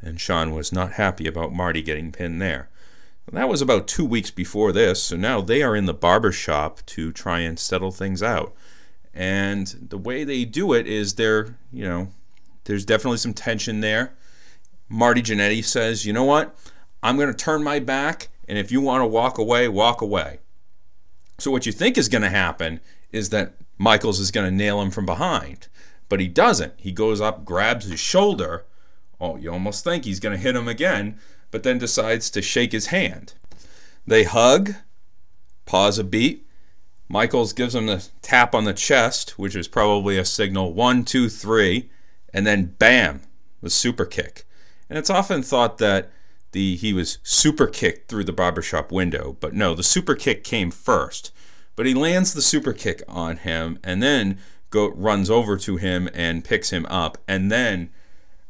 And Shawn was not happy about Marty getting pinned there. That was about two weeks before this, so now they are in the barber shop to try and settle things out. And the way they do it is they're, you know, there's definitely some tension there. Marty Jannetty says, you know what? I'm going to turn my back, and if you want to walk away, walk away. So, what you think is going to happen is that Michaels is going to nail him from behind, but he doesn't. He goes up, grabs his shoulder. Oh, you almost think he's going to hit him again, but then decides to shake his hand. They hug, pause a beat. Michaels gives him the tap on the chest, which is probably a signal one, two, three and then bam, the super kick. And it's often thought that the he was super kicked through the barbershop window, but no, the super kick came first. But he lands the super kick on him and then go runs over to him and picks him up and then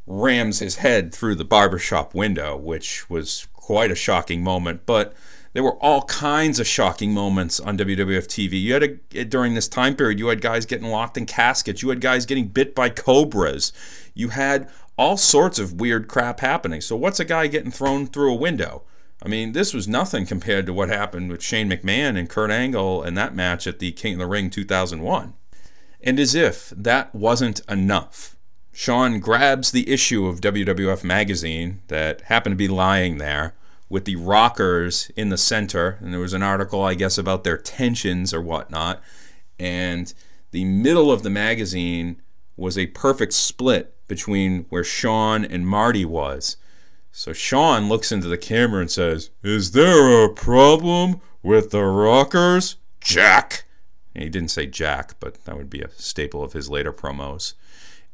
rams his head through the barbershop window, which was quite a shocking moment, but there were all kinds of shocking moments on WWF TV. You had a, during this time period, you had guys getting locked in caskets, you had guys getting bit by cobras, you had all sorts of weird crap happening. So what's a guy getting thrown through a window? I mean, this was nothing compared to what happened with Shane McMahon and Kurt Angle in that match at the King of the Ring 2001. And as if that wasn't enough, Shawn grabs the issue of WWF magazine that happened to be lying there with the rockers in the center. And there was an article, I guess, about their tensions or whatnot. And the middle of the magazine was a perfect split between where Shawn and Marty was. So Shawn looks into the camera and says, Is there a problem with the rockers? Jack. And he didn't say Jack, but that would be a staple of his later promos.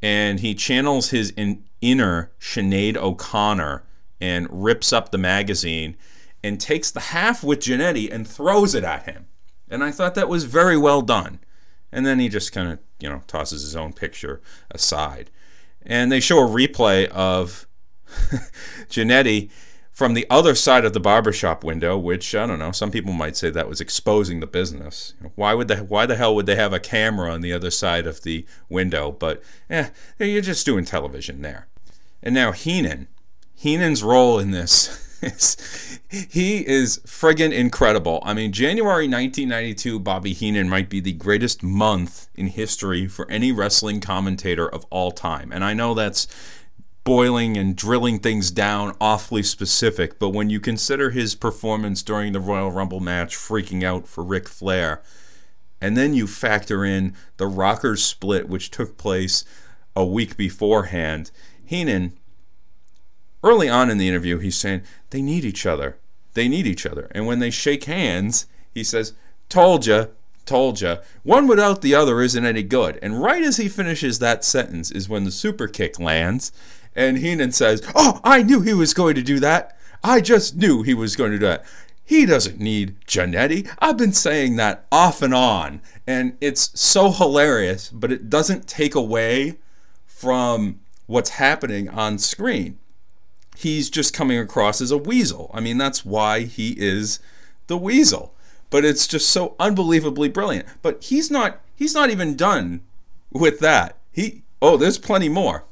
And he channels his in- inner Sinead O'Connor and rips up the magazine and takes the half with Jannetty and throws it at him. And I thought that was very well done. And then he just kind of, you know, tosses his own picture aside. And they show a replay of Jannetty from the other side of the barbershop window, which I don't know, some people might say that was exposing the business. Why would the why the hell would they have a camera on the other side of the window? But eh, you're just doing television there. And now Heenan, Heenan's role in this is he is friggin' incredible. I mean, January 1992, Bobby Heenan might be the greatest month in history for any wrestling commentator of all time. And I know that's boiling and drilling things down awfully specific, but when you consider his performance during the Royal Rumble match, freaking out for Ric Flair, and then you factor in the Rockers split, which took place a week beforehand, Heenan, early on in the interview, he's saying they need each other. They need each other. And when they shake hands, he says, Told ya, told ya. One without the other isn't any good. And right as he finishes that sentence is when the super kick lands and Heenan says, Oh, I knew he was going to do that. I just knew he was going to do that. He doesn't need Jannetty. I've been saying that off and on. And it's so hilarious, but it doesn't take away from what's happening on screen. He's just coming across as a weasel. I mean, that's why he is the weasel. But it's just so unbelievably brilliant. But he's not he's not even done with that. He oh, there's plenty more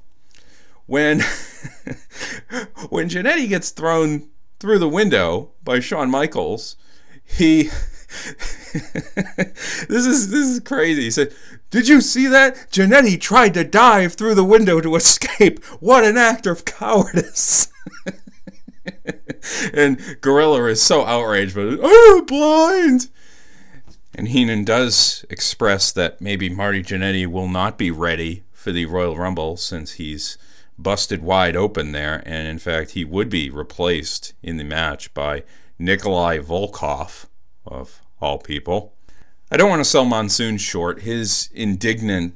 when when Jannetty gets thrown through the window by Shawn Michaels, he this is this is crazy. He said, "Did you see that? Jannetty tried to dive through the window to escape. What an act of cowardice!" and Gorilla is so outraged, but oh, blind. And Heenan does express that maybe Marty Jannetty will not be ready for the Royal Rumble since he's busted wide open there, and in fact, he would be replaced in the match by Nikolai Volkov, of all people. I don't want to sell Monsoon short. His indignant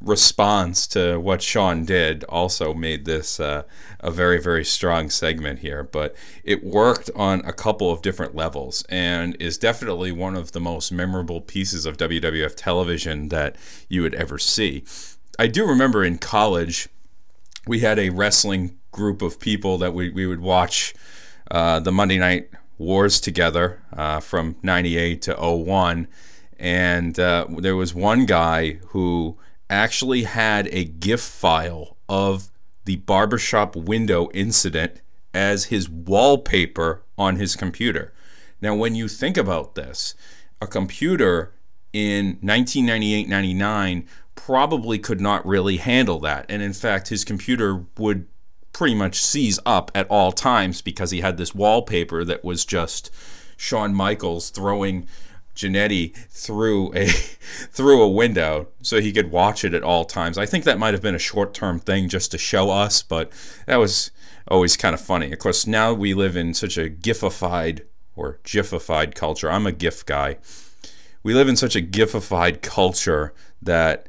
response to what Shawn did also made this uh, a very, very strong segment here, but it worked on a couple of different levels and is definitely one of the most memorable pieces of WWF television that you would ever see. I do remember in college we had a wrestling group of people that we, we would watch uh, the Monday Night Wars together uh, from 98 to 01. And uh, there was one guy who actually had a GIF file of the barbershop window incident as his wallpaper on his computer. Now, when you think about this, a computer in 1998 99 probably could not really handle that. And in fact, his computer would pretty much seize up at all times because he had this wallpaper that was just Shawn Michaels throwing Jannetty through a through a window so he could watch it at all times. I think that might have been a short-term thing just to show us, but that was always kind of funny. Of course, now we live in such a gifified or gifified culture. I'm a GIF guy. We live in such a gifified culture that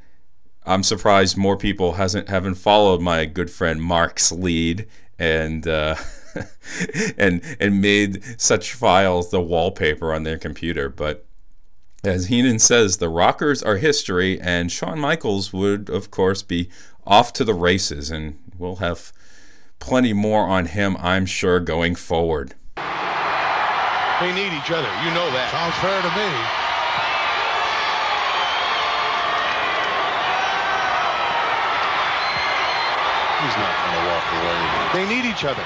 I'm surprised more people hasn't haven't followed my good friend Mark's lead and uh, and and made such files the wallpaper on their computer. But as Heenan says, the Rockers are history, and Shawn Michaels would, of course, be off to the races, and we'll have plenty more on him, I'm sure, going forward. They need each other. You know that. Sounds fair to me. He's not going to walk away. They need each other.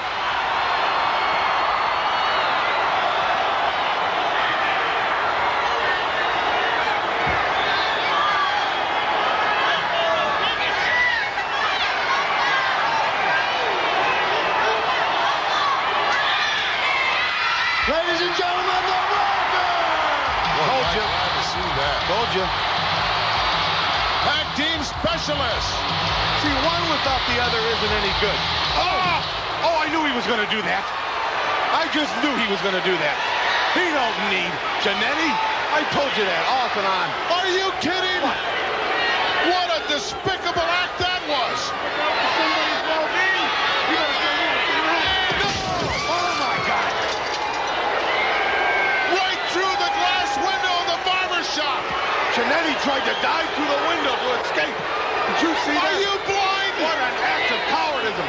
The other isn't any good. Oh! Oh, I knew he was going to do that. I just knew he was going to do that. He don't need Jannetty. I told you that off and on. Are you kidding? What a despicable act that was! Oh my God! Right through the glass window of the barber shop! Jannetty tried to dive through the window to escape. Did you see that? Are you blind? What an act of cowardism!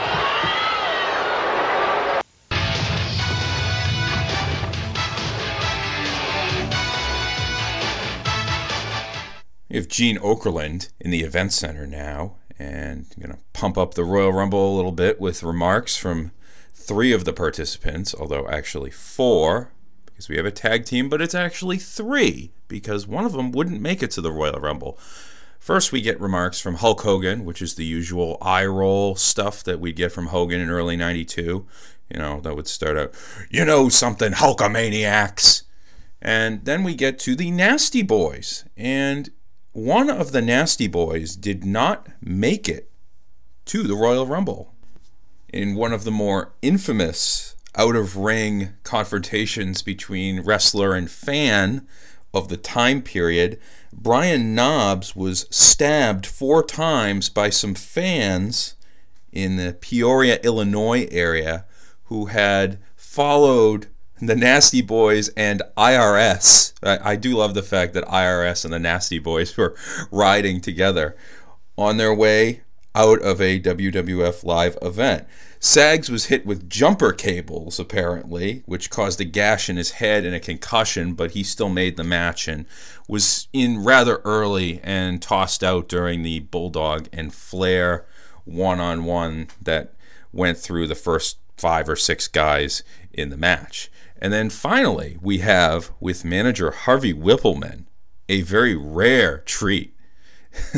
We have Gene Okerlund in the event center now, and I'm going to pump up the Royal Rumble a little bit with remarks from three of the participants, although actually four, because we have a tag team, but it's actually three, because one of them wouldn't make it to the Royal Rumble. First, we get remarks from Hulk Hogan, which is the usual eye roll stuff that we'd get from Hogan in early 92. You know, that would start out, you know something, Hulkamaniacs. And then we get to the Nasty Boys. And one of the Nasty Boys did not make it to the Royal Rumble. In one of the more infamous out of ring confrontations between wrestler and fan of the time period, Brian Knobbs was stabbed four times by some fans in the Peoria, Illinois area who had followed the Nasty Boys and IRS. I, I, do love the fact that IRS and the Nasty Boys were riding together on their way out of a WWF live event. Sags was hit with jumper cables, apparently, which caused a gash in his head and a concussion, but he still made the match and was in rather early and tossed out during the Bulldog and Flair one on one that went through the first five or six guys in the match. And then finally, we have with manager Harvey Wippleman a very rare treat.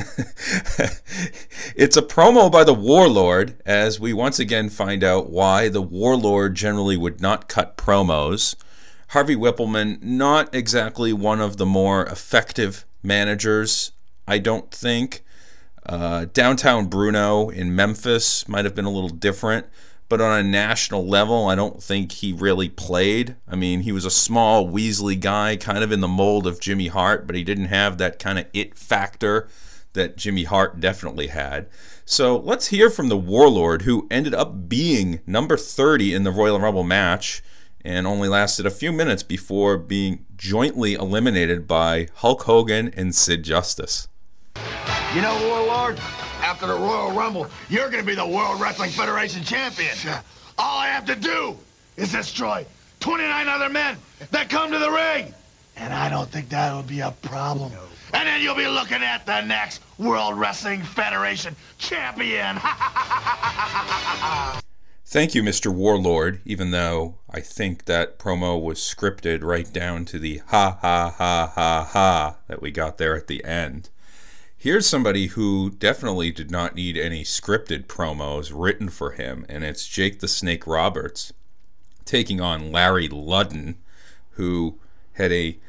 it's a promo by the Warlord as we once again find out why the Warlord generally would not cut promos. Harvey Wippleman, not exactly one of the more effective managers, I don't think. Uh, downtown Bruno in Memphis might have been a little different but on a national level, I don't think he really played. I mean, he was a small, Weasley guy, kind of in the mold of Jimmy Hart, but he didn't have that kind of it factor that Jimmy Hart definitely had. So let's hear from the Warlord, who ended up being number 30 in the Royal Rumble match and only lasted a few minutes before being jointly eliminated by Hulk Hogan and Sid Justice. You know, Warlord, after the Royal Rumble, you're going to be the World Wrestling Federation champion. All I have to do is destroy 29 other men that come to the ring. And I don't think that'll be a problem. And then you'll be looking at the next World Wrestling Federation champion. Thank you, Mr. Warlord, even though I think that promo was scripted right down to the ha ha ha ha ha that we got there at the end. Here's somebody who definitely did not need any scripted promos written for him, and it's Jake the Snake Roberts taking on Larry Ludden, who had a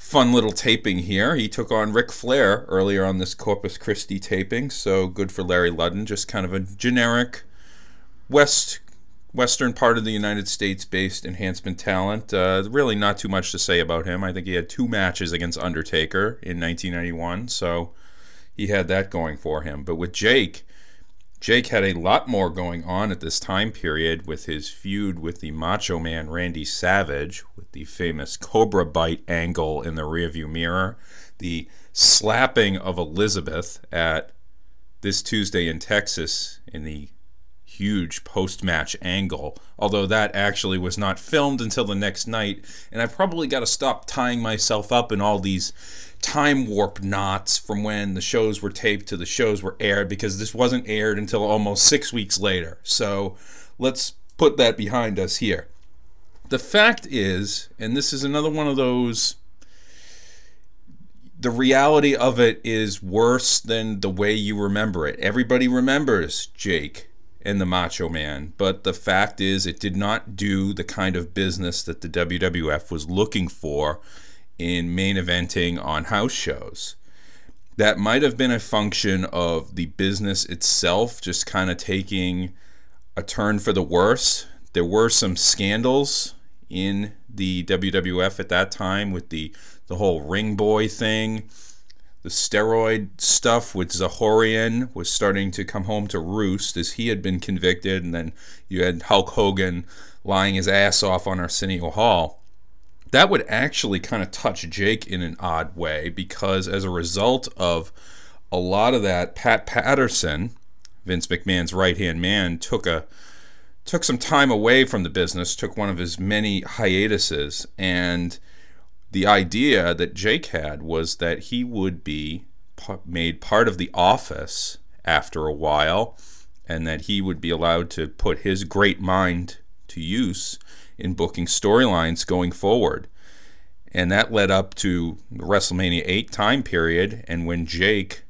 fun little taping here. He took on Ric Flair earlier on this Corpus Christi taping, so good for Larry Ludden. Just kind of a generic West Western part of the United States based enhancement talent. Uh, really, not too much to say about him. I think he had two matches against Undertaker in 1991, so he had that going for him. But with Jake, Jake had a lot more going on at this time period with his feud with the Macho Man Randy Savage, with the famous Cobra Bite angle in the rearview mirror, the slapping of Elizabeth at this Tuesday in Texas in the huge post match angle, although that actually was not filmed until the next night. And I probably got to stop tying myself up in all these time warp knots from when the shows were taped to the shows were aired because this wasn't aired until almost six weeks later. So let's put that behind us here. The fact is, and this is another one of those the reality of it is worse than the way you remember it. Everybody remembers Jake and the Macho Man, but the fact is, it did not do the kind of business that the WWF was looking for in main eventing on house shows. That might have been a function of the business itself just kind of taking a turn for the worse. There were some scandals in the WWF at that time with the the whole ring boy thing. The steroid stuff with Zahorian was starting to come home to roost as he had been convicted, and then you had Hulk Hogan lying his ass off on Arsenio Hall. That would actually kind of touch Jake in an odd way because as a result of a lot of that, Pat Patterson, Vince McMahon's right hand man, took a took some time away from the business, took one of his many hiatuses, and the idea that Jake had was that he would be made part of the office after a while and that he would be allowed to put his great mind to use in booking storylines going forward. And that led up to the WrestleMania 8 time period and when Jake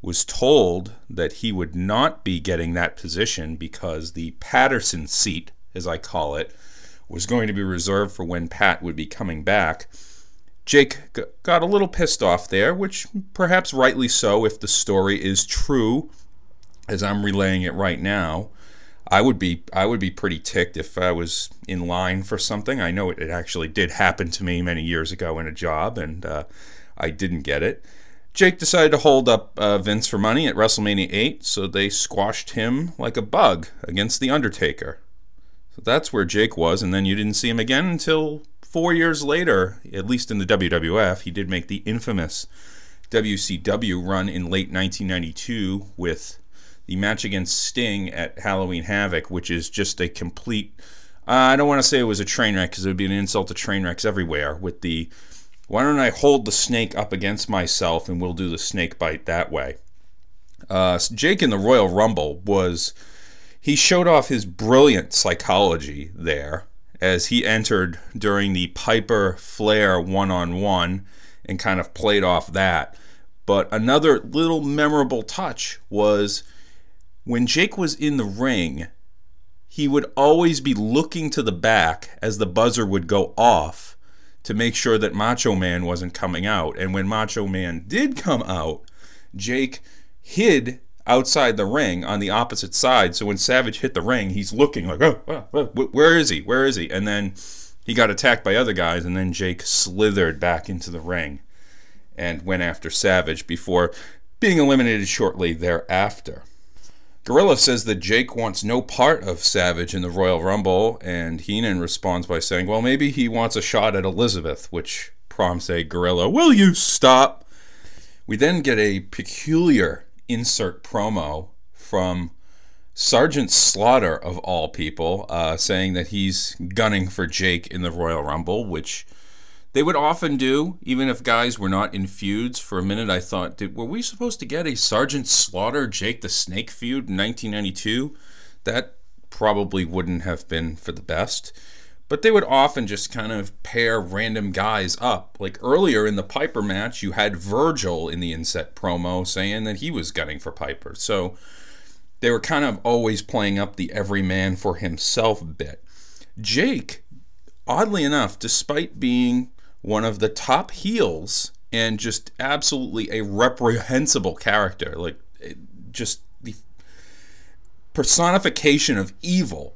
was told that he would not be getting that position because the Patterson seat, as I call it, was going to be reserved for when Pat would be coming back. Jake got a little pissed off there, which perhaps rightly so if the story is true, as I'm relaying it right now. I would be I would be pretty ticked if I was in line for something. I know it, it actually did happen to me many years ago in a job, and uh, I didn't get it. Jake decided to hold up uh, Vince for money at WrestleMania 8, so they squashed him like a bug against The Undertaker. So that's where Jake was, and then you didn't see him again until four years later, at least in the WWF. He did make the infamous WCW run in late 1992 with the match against Sting at Halloween Havoc, which is just a complete. Uh, I don't want to say it was a train wreck because it would be an insult to train wrecks everywhere. With the, why don't I hold the snake up against myself and we'll do the snake bite that way? Uh, Jake in the Royal Rumble was he showed off his brilliant psychology there as he entered during the Piper Flair one on one and kind of played off that. But another little memorable touch was when Jake was in the ring, he would always be looking to the back as the buzzer would go off to make sure that Macho Man wasn't coming out. And when Macho Man did come out, Jake hid outside the ring on the opposite side. So when Savage hit the ring, he's looking like, oh, oh, oh, where is he? Where is he? And then he got attacked by other guys, and then Jake slithered back into the ring and went after Savage before being eliminated shortly thereafter. Gorilla says that Jake wants no part of Savage in the Royal Rumble, and Heenan responds by saying, well, maybe he wants a shot at Elizabeth, which prompts a Gorilla, will you stop? We then get a peculiar insert promo from Sergeant Slaughter, of all people, uh, saying that he's gunning for Jake in the Royal Rumble, which they would often do, even if guys were not in feuds. For a minute, I thought, did, were we supposed to get a Sergeant Slaughter Jake the Snake feud in 1992? That probably wouldn't have been for the best but they would often just kind of pair random guys up. Like earlier in the Piper match, you had Virgil in the inset promo saying that he was gunning for Piper. So they were kind of always playing up the every man for himself bit. Jake, oddly enough, despite being one of the top heels and just absolutely a reprehensible character, like just the personification of evil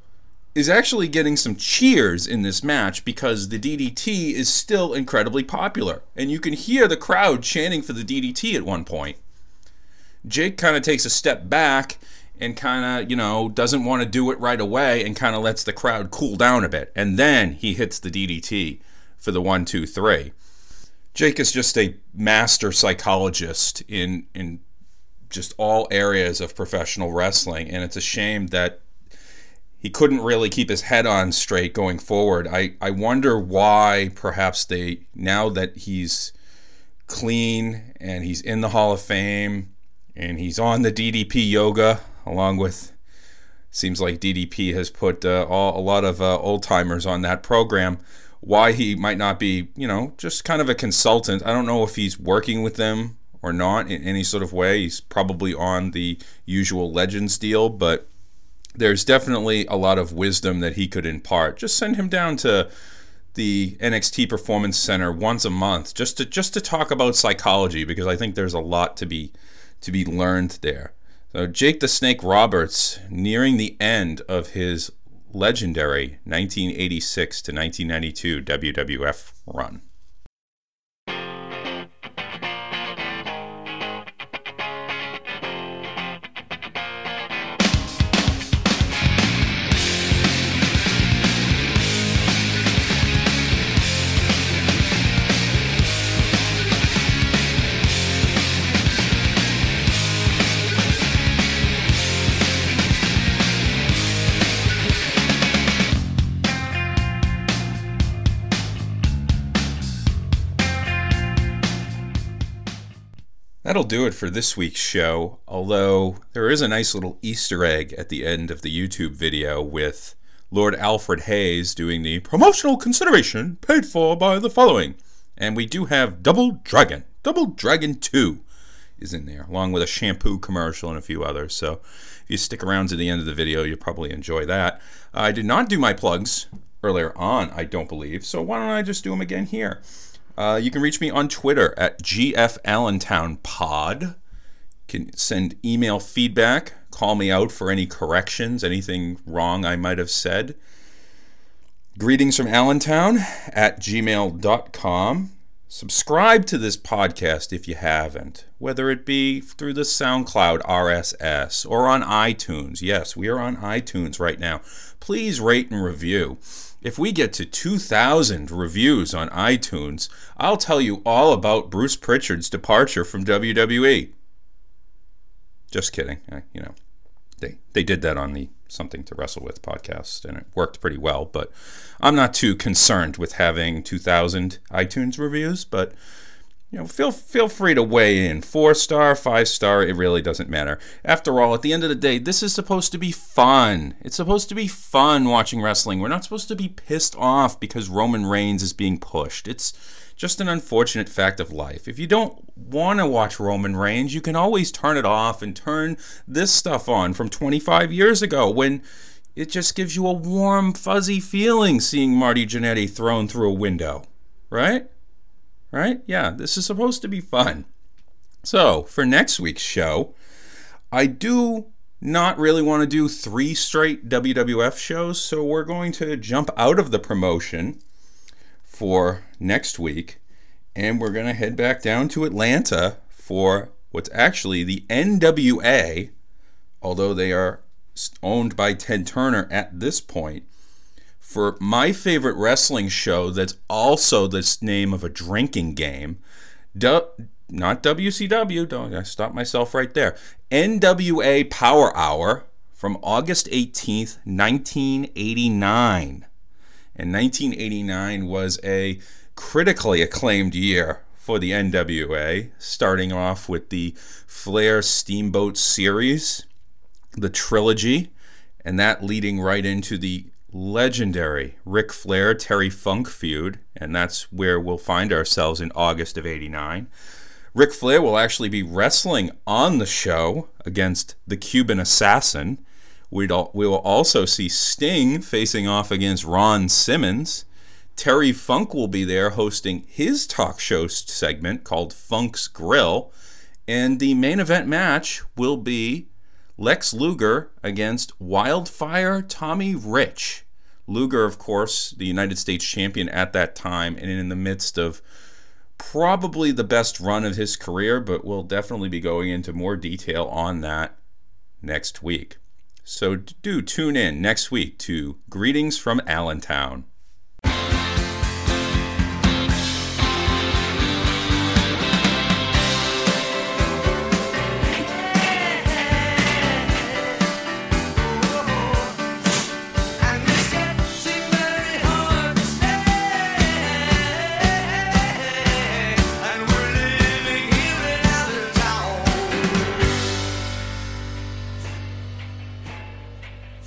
is actually getting some cheers in this match because the DDT is still incredibly popular. And you can hear the crowd chanting for the DDT at one point. Jake kind of takes a step back and kind of, you know, doesn't want to do it right away and kind of lets the crowd cool down a bit. And then he hits the DDT for the one, two, three. Jake is just a master psychologist in in just all areas of professional wrestling, and it's a shame that he couldn't really keep his head on straight going forward. I, I wonder why perhaps they now that he's clean and he's in the Hall of Fame and he's on the DDP yoga along with seems like DDP has put uh, all, a lot of uh, old timers on that program. Why he might not be, you know, just kind of a consultant. I don't know if he's working with them or not in any sort of way. He's probably on the usual Legends deal, but there's definitely a lot of wisdom that he could impart. Just send him down to the NXT Performance Center once a month just to just to talk about psychology because I think there's a lot to be to be learned there. So Jake the Snake Roberts nearing the end of his legendary 1986 to 1992 WWF run. Do it for this week's show, although there is a nice little Easter egg at the end of the YouTube video with Lord Alfred Hayes doing the promotional consideration paid for by the following. And we do have Double Dragon. Double Dragon 2 is in there, along with a shampoo commercial and a few others. So if you stick around to the end of the video, you'll probably enjoy that. I did not do my plugs earlier on, I don't believe, so why don't I just do them again here? Uh, you can reach me on Twitter at GFAllentownPod. Can send email feedback, call me out for any corrections, anything wrong I might have said. Greetings from Allentown at gmail.com. Subscribe to this podcast if you haven't, whether it be through the SoundCloud RSS or on iTunes. Yes, we are on iTunes right now. Please rate and review. If we get to 2,000 reviews on iTunes, I'll tell you all about Bruce Prichard's departure from WWE. Just kidding. I, you know, they they did that on the Something to Wrestle With podcast, and it worked pretty well. But I'm not too concerned with having 2,000 iTunes reviews. But you know, feel feel free to weigh in. Four star, five star, it really doesn't matter. After all, at the end of the day, this is supposed to be fun. It's supposed to be fun watching wrestling. We're not supposed to be pissed off because Roman Reigns is being pushed. It's just an unfortunate fact of life. If you don't want to watch Roman Reigns, you can always turn it off and turn this stuff on from 25 years ago when it just gives you a warm, fuzzy feeling seeing Marty Jannetty thrown through a window, right? Right? Yeah, this is supposed to be fun. So, for next week's show, I do not really want to do three straight WWF shows, so we're going to jump out of the promotion for next week and we're going to head back down to Atlanta for what's actually the NWA, although they are owned by Ted Turner at this point for my favorite wrestling show that's also the name of a drinking game. Du- not WCW, don't I stop myself right there. NWA Power Hour from August 18th, 1989. And 1989 was a critically acclaimed year for the NWA, starting off with the Flair Steamboat series, the trilogy, and that leading right into the legendary Ric Flair Terry Funk feud, and that's where we'll find ourselves in August of 89. Ric Flair will actually be wrestling on the show against the Cuban Assassin. We'd all, we will also see Sting facing off against Ron Simmons. Terry Funk will be there hosting his talk show segment called Funk's Grill. And the main event match will be Lex Luger against Wildfire Tommy Rich. Luger, of course, the United States champion at that time, and in the midst of probably the best run of his career, but we'll definitely be going into more detail on that next week. So do tune in next week to Greetings from Allentown.